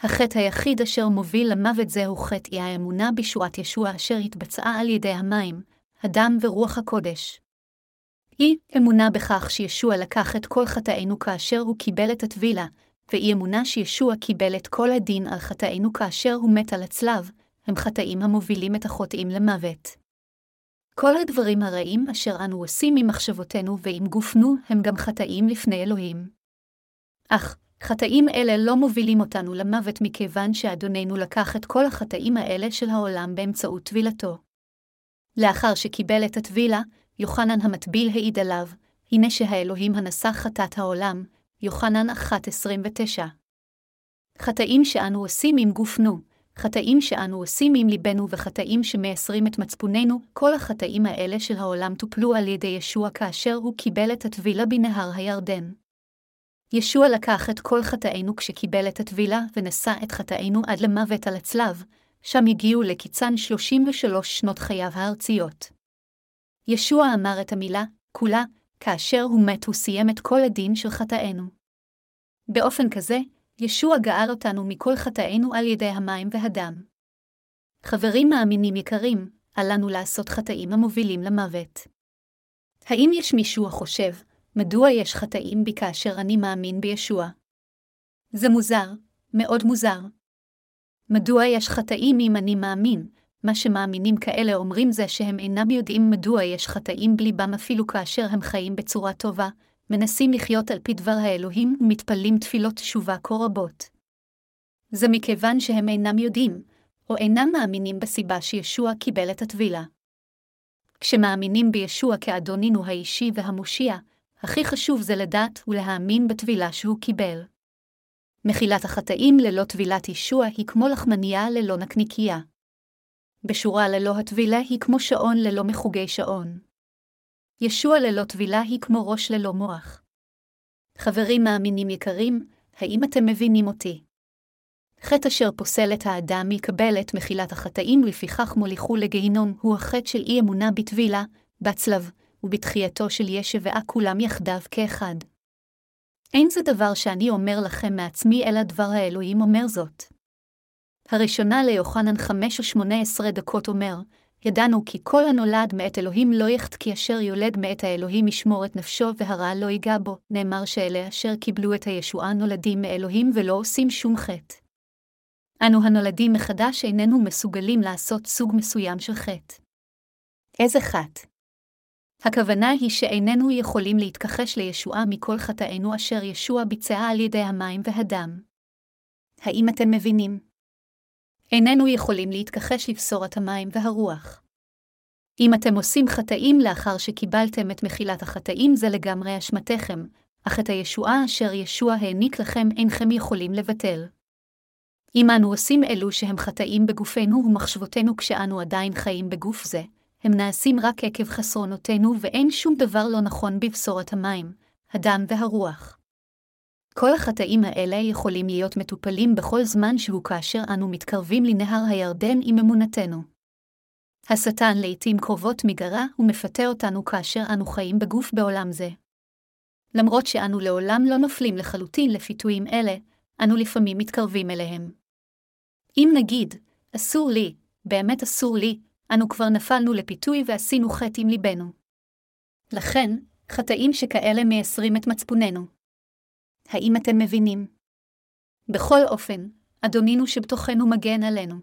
החטא היחיד אשר מוביל למוות זהו חטא אי האמונה בישועת ישוע אשר התבצעה על ידי המים, הדם ורוח הקודש. אי אמונה בכך שישוע לקח את כל חטאינו כאשר הוא קיבל את הטבילה, ואי אמונה שישוע קיבל את כל הדין על חטאינו כאשר הוא מת על הצלב, הם חטאים המובילים את החוטאים למוות. כל הדברים הרעים אשר אנו עושים עם מחשבותינו ועם גופנו הם גם חטאים לפני אלוהים. אך, חטאים אלה לא מובילים אותנו למוות מכיוון שאדוננו לקח את כל החטאים האלה של העולם באמצעות טבילתו. לאחר שקיבל את הטבילה, יוחנן המטביל העיד עליו, הנה שהאלוהים הנשא חטאת העולם, יוחנן 1.29. חטאים שאנו עושים עם גופנו, חטאים שאנו עושים עם ליבנו וחטאים שמייסרים את מצפוננו, כל החטאים האלה של העולם טופלו על ידי ישוע כאשר הוא קיבל את הטבילה בנהר הירדן. ישוע לקח את כל חטאינו כשקיבל את הטבילה ונשא את חטאינו עד למוות על הצלב, שם הגיעו לקיצן 33 שנות חייו הארציות. ישוע אמר את המילה, כולה, כאשר הוא מת הוא סיים את כל הדין של חטאינו. באופן כזה, ישוע גאל אותנו מכל חטאינו על ידי המים והדם. חברים מאמינים יקרים, אל לנו לעשות חטאים המובילים למוות. האם יש מישהו החושב, מדוע יש חטאים בי כאשר אני מאמין בישוע? זה מוזר, מאוד מוזר. מדוע יש חטאים אם אני מאמין, מה שמאמינים כאלה אומרים זה שהם אינם יודעים מדוע יש חטאים בליבם אפילו כאשר הם חיים בצורה טובה, מנסים לחיות על פי דבר האלוהים ומתפללים תפילות תשובה כה רבות. זה מכיוון שהם אינם יודעים, או אינם מאמינים בסיבה שישוע קיבל את הטבילה. כשמאמינים בישוע כאדונינו האישי והמושיע, הכי חשוב זה לדעת ולהאמין בטבילה שהוא קיבל. מחילת החטאים ללא טבילת ישוע היא כמו לחמניה ללא נקניקייה. בשורה ללא הטבילה היא כמו שעון ללא מחוגי שעון. ישוע ללא טבילה היא כמו ראש ללא מוח. חברים מאמינים יקרים, האם אתם מבינים אותי? חטא אשר פוסל את האדם מקבל את מחילת החטאים ולפיכך מוליכו לגיהינום הוא החטא של אי אמונה בטבילה, בצלב, ובתחייתו של ישבעה כולם יחדיו כאחד. אין זה דבר שאני אומר לכם מעצמי, אלא דבר האלוהים אומר זאת. הראשונה ליוחנן חמש או שמונה עשרה דקות אומר, ידענו כי כל הנולד מאת אלוהים לא יחט כי אשר יולד מאת האלוהים ישמור את נפשו והרע לא ייגע בו, נאמר שאלה אשר קיבלו את הישועה נולדים מאלוהים ולא עושים שום חטא. אנו הנולדים מחדש איננו מסוגלים לעשות סוג מסוים של חטא. איזה חטא? הכוונה היא שאיננו יכולים להתכחש לישועה מכל חטאינו אשר ישוע ביצע על ידי המים והדם. האם אתם מבינים? איננו יכולים להתכחש לבשורת המים והרוח. אם אתם עושים חטאים לאחר שקיבלתם את מחילת החטאים זה לגמרי אשמתכם, אך את הישועה אשר ישוע העניק לכם אינכם יכולים לבטל. אם אנו עושים אלו שהם חטאים בגופנו ומחשבותינו כשאנו עדיין חיים בגוף זה, הם נעשים רק עקב חסרונותינו ואין שום דבר לא נכון בבשורת המים, הדם והרוח. כל החטאים האלה יכולים להיות מטופלים בכל זמן שהוא כאשר אנו מתקרבים לנהר הירדן עם אמונתנו. השטן לעתים קרובות מגרה ומפתה אותנו כאשר אנו חיים בגוף בעולם זה. למרות שאנו לעולם לא נופלים לחלוטין לפיתויים אלה, אנו לפעמים מתקרבים אליהם. אם נגיד, אסור לי, באמת אסור לי, אנו כבר נפלנו לפיתוי ועשינו חטא עם ליבנו. לכן, חטאים שכאלה מייסרים את מצפוננו. האם אתם מבינים? בכל אופן, אדונינו שבתוכנו מגן עלינו.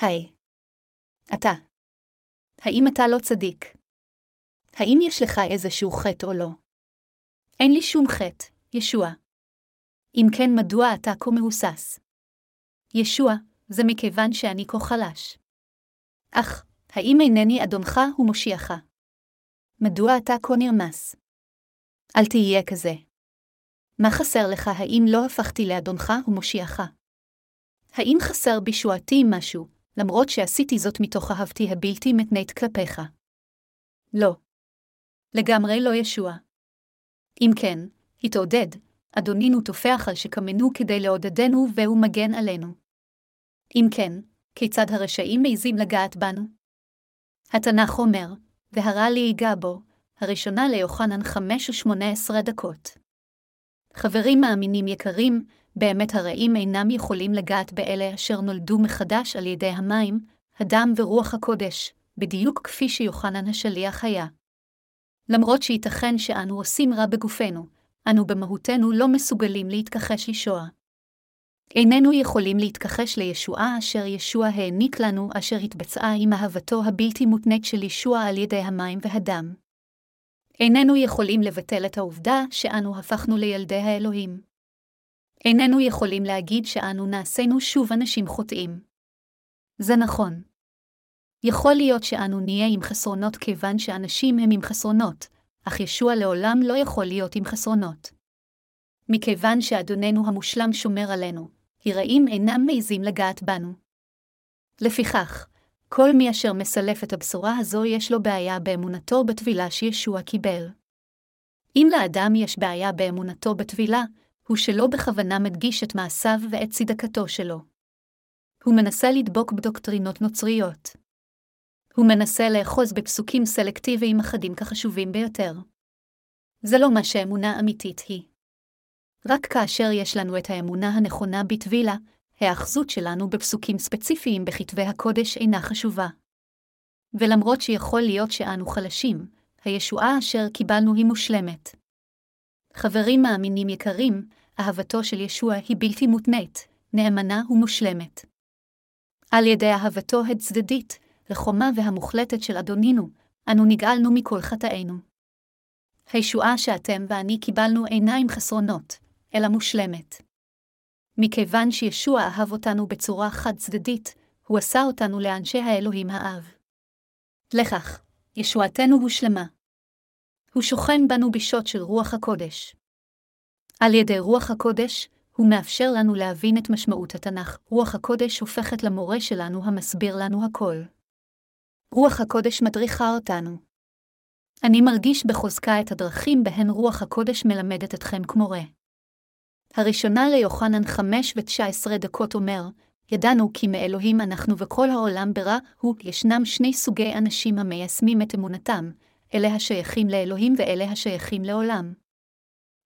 היי. אתה. האם אתה לא צדיק? האם יש לך איזשהו חטא או לא? אין לי שום חטא, ישוע. אם כן, מדוע אתה כה מהוסס? ישוע, זה מכיוון שאני כה חלש. אך, האם אינני אדונך ומושיעך? מדוע אתה כה נרמס? אל תהיה כזה. מה חסר לך האם לא הפכתי לאדונך ומושיעך? האם חסר בישועתי משהו, למרות שעשיתי זאת מתוך אהבתי הבלתי מתנית כלפיך? לא. לגמרי לא ישוע. אם כן, התעודד, אדונינו טופח על שקמנו כדי לעודדנו והוא מגן עלינו. אם כן, כיצד הרשעים מעזים לגעת בנו? התנ"ך אומר, והרע לי ייגע בו, הראשונה ליוחנן חמש ושמונה עשרה דקות. חברים מאמינים יקרים, באמת הרעים אינם יכולים לגעת באלה אשר נולדו מחדש על ידי המים, הדם ורוח הקודש, בדיוק כפי שיוחנן השליח היה. למרות שייתכן שאנו עושים רע בגופנו, אנו במהותנו לא מסוגלים להתכחש ישועה. איננו יכולים להתכחש לישועה אשר ישוע העניק לנו, אשר התבצעה עם אהבתו הבלתי מותנית של ישוע על ידי המים והדם. איננו יכולים לבטל את העובדה שאנו הפכנו לילדי האלוהים. איננו יכולים להגיד שאנו נעשינו שוב אנשים חוטאים. זה נכון. יכול להיות שאנו נהיה עם חסרונות כיוון שאנשים הם עם חסרונות, אך ישוע לעולם לא יכול להיות עם חסרונות. מכיוון שאדוננו המושלם שומר עלינו, הרעים אינם מעזים לגעת בנו. לפיכך, כל מי אשר מסלף את הבשורה הזו יש לו בעיה באמונתו בטבילה שישוע קיבל. אם לאדם יש בעיה באמונתו בטבילה, הוא שלא בכוונה מדגיש את מעשיו ואת צדקתו שלו. הוא מנסה לדבוק בדוקטרינות נוצריות. הוא מנסה לאחוז בפסוקים סלקטיביים אחדים כחשובים ביותר. זה לא מה שאמונה אמיתית היא. רק כאשר יש לנו את האמונה הנכונה בטבילה, ההאחזות שלנו בפסוקים ספציפיים בכתבי הקודש אינה חשובה. ולמרות שיכול להיות שאנו חלשים, הישועה אשר קיבלנו היא מושלמת. חברים מאמינים יקרים, אהבתו של ישוע היא בלתי מותנית, נאמנה ומושלמת. על ידי אהבתו הצדדית, לחומה והמוחלטת של אדונינו, אנו נגאלנו מכל חטאינו. הישועה שאתם ואני קיבלנו אינה עם חסרונות, אלא מושלמת. מכיוון שישוע אהב אותנו בצורה חד-צדדית, הוא עשה אותנו לאנשי האלוהים האב. לכך, ישועתנו הושלמה. הוא שוכן בנו בשעות של רוח הקודש. על ידי רוח הקודש, הוא מאפשר לנו להבין את משמעות התנ"ך. רוח הקודש הופכת למורה שלנו המסביר לנו הכל. רוח הקודש מדריכה אותנו. אני מרגיש בחוזקה את הדרכים בהן רוח הקודש מלמדת אתכם כמורה. הראשונה ליוחנן חמש ותשע עשרה דקות אומר, ידענו כי מאלוהים אנחנו וכל העולם ברע הוא, ישנם שני סוגי אנשים המיישמים את אמונתם, אלה השייכים לאלוהים ואלה השייכים לעולם.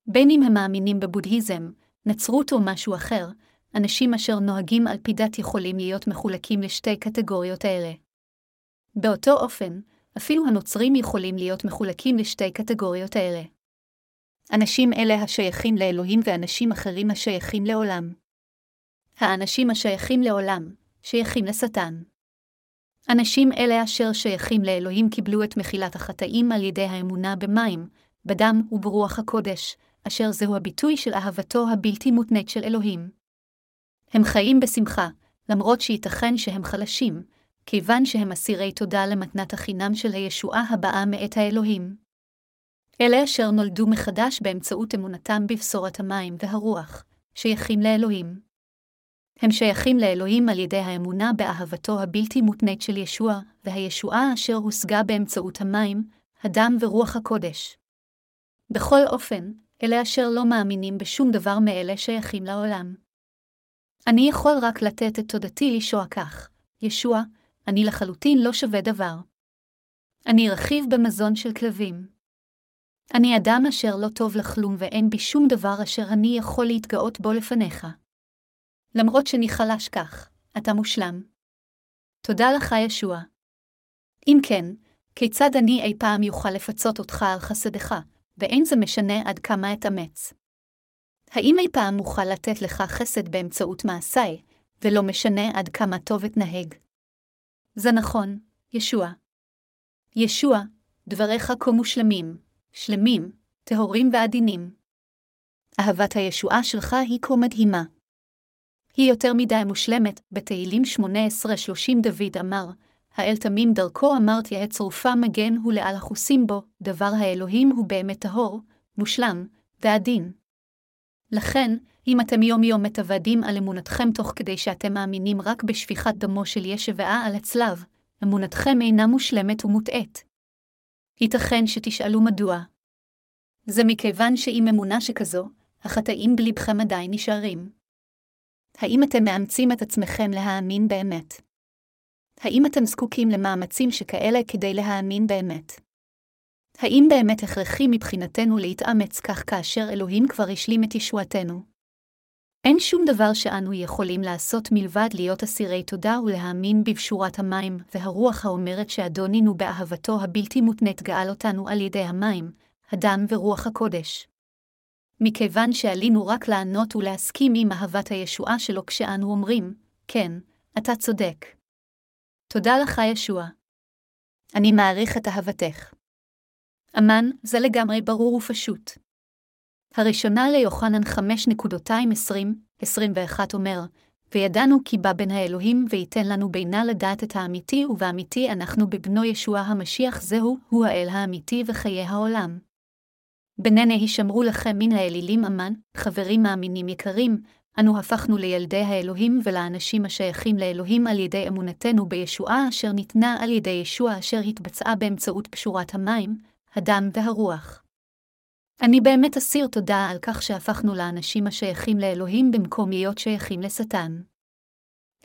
בין אם הם מאמינים בבודהיזם, נצרות או משהו אחר, אנשים אשר נוהגים על פי דת יכולים להיות מחולקים לשתי קטגוריות אלה. באותו אופן, אפילו הנוצרים יכולים להיות מחולקים לשתי קטגוריות אלה. אנשים אלה השייכים לאלוהים ואנשים אחרים השייכים לעולם. האנשים השייכים לעולם, שייכים לשטן. אנשים אלה אשר שייכים לאלוהים קיבלו את מחילת החטאים על ידי האמונה במים, בדם וברוח הקודש, אשר זהו הביטוי של אהבתו הבלתי מותנית של אלוהים. הם חיים בשמחה, למרות שייתכן שהם חלשים, כיוון שהם אסירי תודה למתנת החינם של הישועה הבאה מאת האלוהים. אלה אשר נולדו מחדש באמצעות אמונתם בבשורת המים והרוח, שייכים לאלוהים. הם שייכים לאלוהים על ידי האמונה באהבתו הבלתי מותנית של ישוע, והישועה אשר הושגה באמצעות המים, הדם ורוח הקודש. בכל אופן, אלה אשר לא מאמינים בשום דבר מאלה שייכים לעולם. אני יכול רק לתת את תודתי לישוע כך, ישוע, אני לחלוטין לא שווה דבר. אני רכיב במזון של כלבים. אני אדם אשר לא טוב לכלום ואין בי שום דבר אשר אני יכול להתגאות בו לפניך. למרות שאני חלש כך, אתה מושלם. תודה לך, ישוע. אם כן, כיצד אני אי פעם יוכל לפצות אותך על חסדך, ואין זה משנה עד כמה אתאמץ. האם אי פעם אוכל לתת לך חסד באמצעות מעשיי, ולא משנה עד כמה טוב אתנהג? זה נכון, ישוע. ישוע, דבריך כה מושלמים, שלמים, טהורים ועדינים. אהבת הישועה שלך היא כה מדהימה. היא יותר מדי מושלמת, בתהילים 18-30 דוד אמר, האל תמים דרכו אמרת יעץ צרופה מגן הוא לעל החוסים בו, דבר האלוהים הוא באמת טהור, מושלם, ועדין. לכן, אם אתם יום-יום מתוודים על אמונתכם תוך כדי שאתם מאמינים רק בשפיכת דמו של ישבעה על הצלב, אמונתכם אינה מושלמת ומוטעית. ייתכן שתשאלו מדוע. זה מכיוון שעם אמונה שכזו, החטאים בלבכם עדיין נשארים. האם אתם מאמצים את עצמכם להאמין באמת? האם אתם זקוקים למאמצים שכאלה כדי להאמין באמת? האם באמת הכרחי מבחינתנו להתאמץ כך כאשר אלוהים כבר השלים את ישועתנו? אין שום דבר שאנו יכולים לעשות מלבד להיות אסירי תודה ולהאמין בבשורת המים, והרוח האומרת שאדונינו באהבתו הבלתי מותנית גאל אותנו על ידי המים, הדם ורוח הקודש. מכיוון שעלינו רק לענות ולהסכים עם אהבת הישועה שלו כשאנו אומרים, כן, אתה צודק. תודה לך, ישוע. אני מעריך את אהבתך. אמן, זה לגמרי ברור ופשוט. הראשונה ליוחנן 5.220-21 אומר, וידענו כי בא בין האלוהים וייתן לנו בינה לדעת את האמיתי, ובאמיתי אנחנו בבנו ישוע המשיח זהו, הוא האל האמיתי וחיי העולם. בננה הישמרו לכם מן האלילים אמן, חברים מאמינים יקרים, אנו הפכנו לילדי האלוהים ולאנשים השייכים לאלוהים על ידי אמונתנו בישועה אשר ניתנה על ידי ישוע אשר התבצעה באמצעות פשורת המים, הדם והרוח. אני באמת אסיר תודה על כך שהפכנו לאנשים השייכים לאלוהים במקום להיות שייכים לשטן.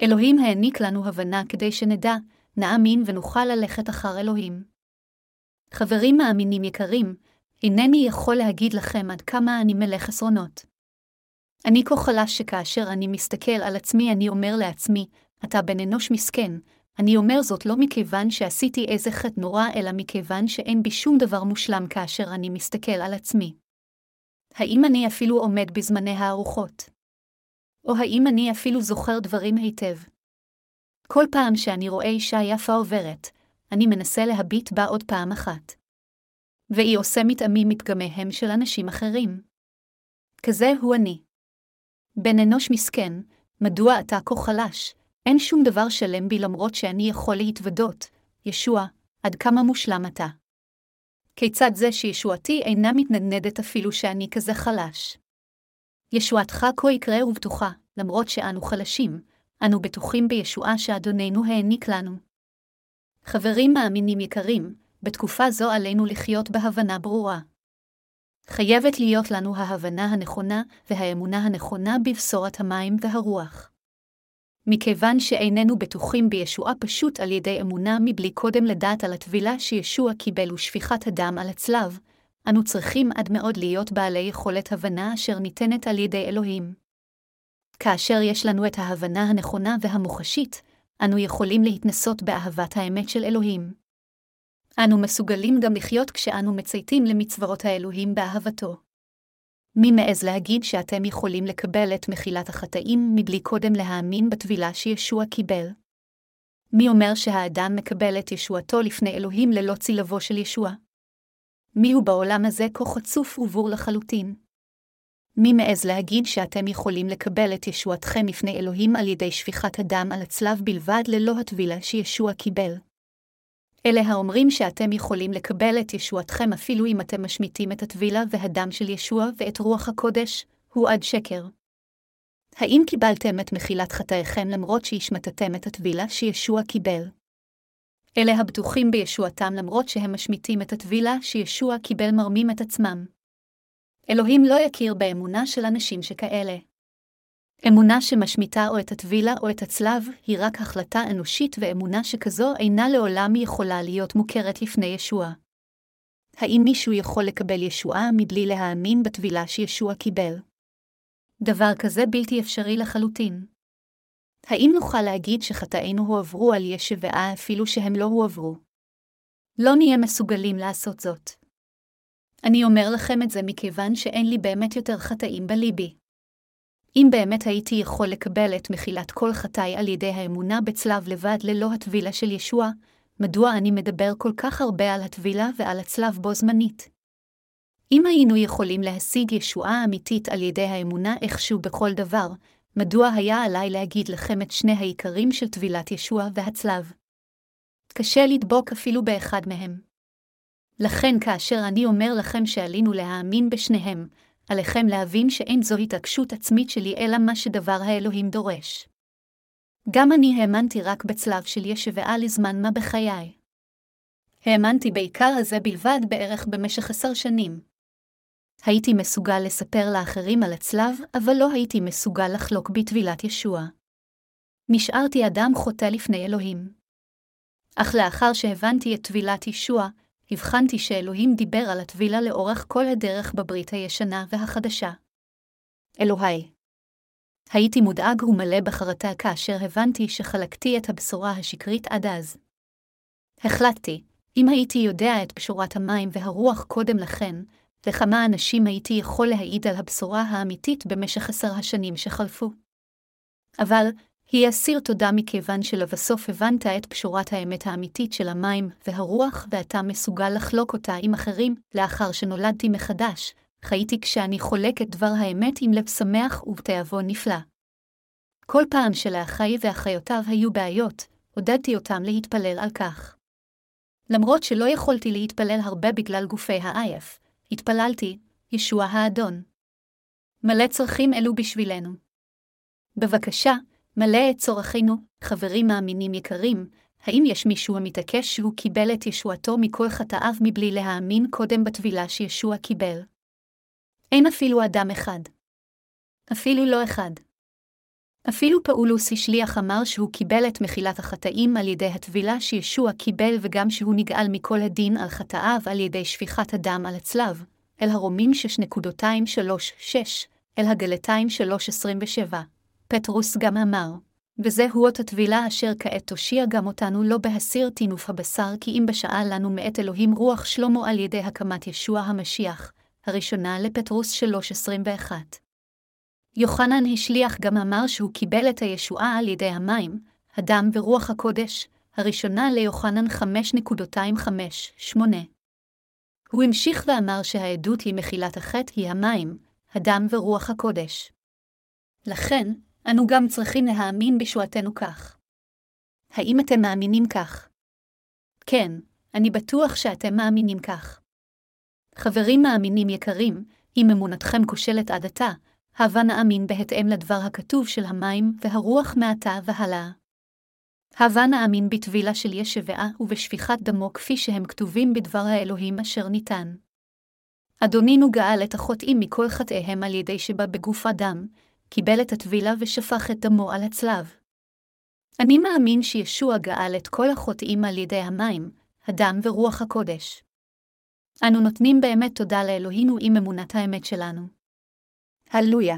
אלוהים העניק לנו הבנה כדי שנדע, נאמין ונוכל ללכת אחר אלוהים. חברים מאמינים יקרים, אינני יכול להגיד לכם עד כמה אני מלא חסרונות. אני כה חלש שכאשר אני מסתכל על עצמי אני אומר לעצמי, אתה בן אנוש מסכן, אני אומר זאת לא מכיוון שעשיתי איזה חטא נורא, אלא מכיוון שאין בי שום דבר מושלם כאשר אני מסתכל על עצמי. האם אני אפילו עומד בזמני הארוחות? או האם אני אפילו זוכר דברים היטב? כל פעם שאני רואה אישה יפה עוברת, אני מנסה להביט בה עוד פעם אחת. והיא עושה מטעמים מתגמיהם של אנשים אחרים. כזה הוא אני. בן אנוש מסכן, מדוע אתה כה חלש? אין שום דבר שלם בי למרות שאני יכול להתוודות, ישוע, עד כמה מושלם אתה. כיצד זה שישועתי אינה מתנדנדת אפילו שאני כזה חלש? ישועתך כה יקרה ובטוחה, למרות שאנו חלשים, אנו בטוחים בישועה שאדוננו העניק לנו. חברים מאמינים יקרים, בתקופה זו עלינו לחיות בהבנה ברורה. חייבת להיות לנו ההבנה הנכונה והאמונה הנכונה בבשורת המים והרוח. מכיוון שאיננו בטוחים בישועה פשוט על ידי אמונה מבלי קודם לדעת על הטבילה שישוע קיבל ושפיכת הדם על הצלב, אנו צריכים עד מאוד להיות בעלי יכולת הבנה אשר ניתנת על ידי אלוהים. כאשר יש לנו את ההבנה הנכונה והמוחשית, אנו יכולים להתנסות באהבת האמת של אלוהים. אנו מסוגלים גם לחיות כשאנו מצייתים למצוות האלוהים באהבתו. מי מעז להגיד שאתם יכולים לקבל את מחילת החטאים מבלי קודם להאמין בטבילה שישוע קיבל? מי אומר שהאדם מקבל את ישועתו לפני אלוהים ללא צילבו של ישוע? מי הוא בעולם הזה כה חצוף ובור לחלוטין? מי מעז להגיד שאתם יכולים לקבל את ישועתכם לפני אלוהים על ידי שפיכת הדם על הצלב בלבד ללא הטבילה שישוע קיבל? אלה האומרים שאתם יכולים לקבל את ישועתכם אפילו אם אתם משמיטים את הטבילה והדם של ישוע ואת רוח הקודש, הוא עד שקר. האם קיבלתם את מחילת חטאיכם למרות שהשמטתם את הטבילה שישוע קיבל? אלה הבטוחים בישועתם למרות שהם משמיטים את הטבילה שישוע קיבל מרמים את עצמם. אלוהים לא יכיר באמונה של אנשים שכאלה. אמונה שמשמיטה או את הטבילה או את הצלב היא רק החלטה אנושית ואמונה שכזו אינה לעולם יכולה להיות מוכרת לפני ישוע. האם מישהו יכול לקבל ישועה מבלי להאמין בטבילה שישוע קיבל? דבר כזה בלתי אפשרי לחלוטין. האם נוכל להגיד שחטאינו הועברו על ישבעה אפילו שהם לא הועברו? לא נהיה מסוגלים לעשות זאת. אני אומר לכם את זה מכיוון שאין לי באמת יותר חטאים בליבי. אם באמת הייתי יכול לקבל את מחילת כל חטאי על ידי האמונה בצלב לבד ללא הטבילה של ישוע, מדוע אני מדבר כל כך הרבה על הטבילה ועל הצלב בו זמנית? אם היינו יכולים להשיג ישועה אמיתית על ידי האמונה איכשהו בכל דבר, מדוע היה עליי להגיד לכם את שני העיקרים של טבילת ישוע והצלב? קשה לדבוק אפילו באחד מהם. לכן כאשר אני אומר לכם שעלינו להאמין בשניהם, עליכם להבין שאין זו התעקשות עצמית שלי אלא מה שדבר האלוהים דורש. גם אני האמנתי רק בצלב של ישבעה לזמן מה בחיי. האמנתי בעיקר הזה בלבד בערך במשך עשר שנים. הייתי מסוגל לספר לאחרים על הצלב, אבל לא הייתי מסוגל לחלוק בטבילת ישוע. נשארתי אדם חוטא לפני אלוהים. אך לאחר שהבנתי את טבילת ישוע, הבחנתי שאלוהים דיבר על הטבילה לאורך כל הדרך בברית הישנה והחדשה. אלוהי. הייתי מודאג ומלא בחרטה כאשר הבנתי שחלקתי את הבשורה השקרית עד אז. החלטתי, אם הייתי יודע את בשורת המים והרוח קודם לכן, לכמה אנשים הייתי יכול להעיד על הבשורה האמיתית במשך עשר השנים שחלפו. אבל, היא אסיר תודה מכיוון שלבסוף הבנת את פשורת האמת האמיתית של המים והרוח, ואתה מסוגל לחלוק אותה עם אחרים, לאחר שנולדתי מחדש, חייתי כשאני חולק את דבר האמת עם לב שמח ובתיאבון נפלא. כל פעם שלאחי ואחיותיו היו בעיות, עודדתי אותם להתפלל על כך. למרות שלא יכולתי להתפלל הרבה בגלל גופי העייף, התפללתי, ישוע האדון. מלא צרכים אלו בשבילנו. בבקשה, מלא את צורכינו, חברים מאמינים יקרים, האם יש מישהו המתעקש שהוא קיבל את ישועתו מכל חטאיו מבלי להאמין קודם בטבילה שישוע קיבל? אין אפילו אדם אחד. אפילו לא אחד. אפילו פאולוס השליח אמר שהוא קיבל את מחילת החטאים על ידי הטבילה שישוע קיבל וגם שהוא נגאל מכל הדין על חטאיו על ידי שפיכת הדם על הצלב, אל הרומים 6.26, אל הגלתיים 3.27. פטרוס גם אמר, וזהו אות הטבילה אשר כעת תושיע גם אותנו לא בהסיר טינוף הבשר, כי אם בשעה לנו מאת אלוהים רוח שלמה על ידי הקמת ישוע המשיח, הראשונה לפטרוס 3.21. יוחנן השליח גם אמר שהוא קיבל את הישועה על ידי המים, הדם ורוח הקודש, הראשונה ליוחנן 5.258. הוא המשיך ואמר שהעדות למחילת החטא היא המים, הדם ורוח הקודש. לכן, אנו גם צריכים להאמין בשועתנו כך. האם אתם מאמינים כך? כן, אני בטוח שאתם מאמינים כך. חברים מאמינים יקרים, אם אמונתכם כושלת עד עתה, הבה נאמין בהתאם לדבר הכתוב של המים והרוח מעתה והלאה. הבה נאמין בטבילה של ישבעה ובשפיכת דמו כפי שהם כתובים בדבר האלוהים אשר ניתן. אדונינו גאל את החוטאים מכל חטאיהם על ידי שבא בגוף אדם, קיבל את הטבילה ושפך את דמו על הצלב. אני מאמין שישוע גאל את כל החוטאים על ידי המים, הדם ורוח הקודש. אנו נותנים באמת תודה לאלוהינו עם אמונת האמת שלנו. הללויה.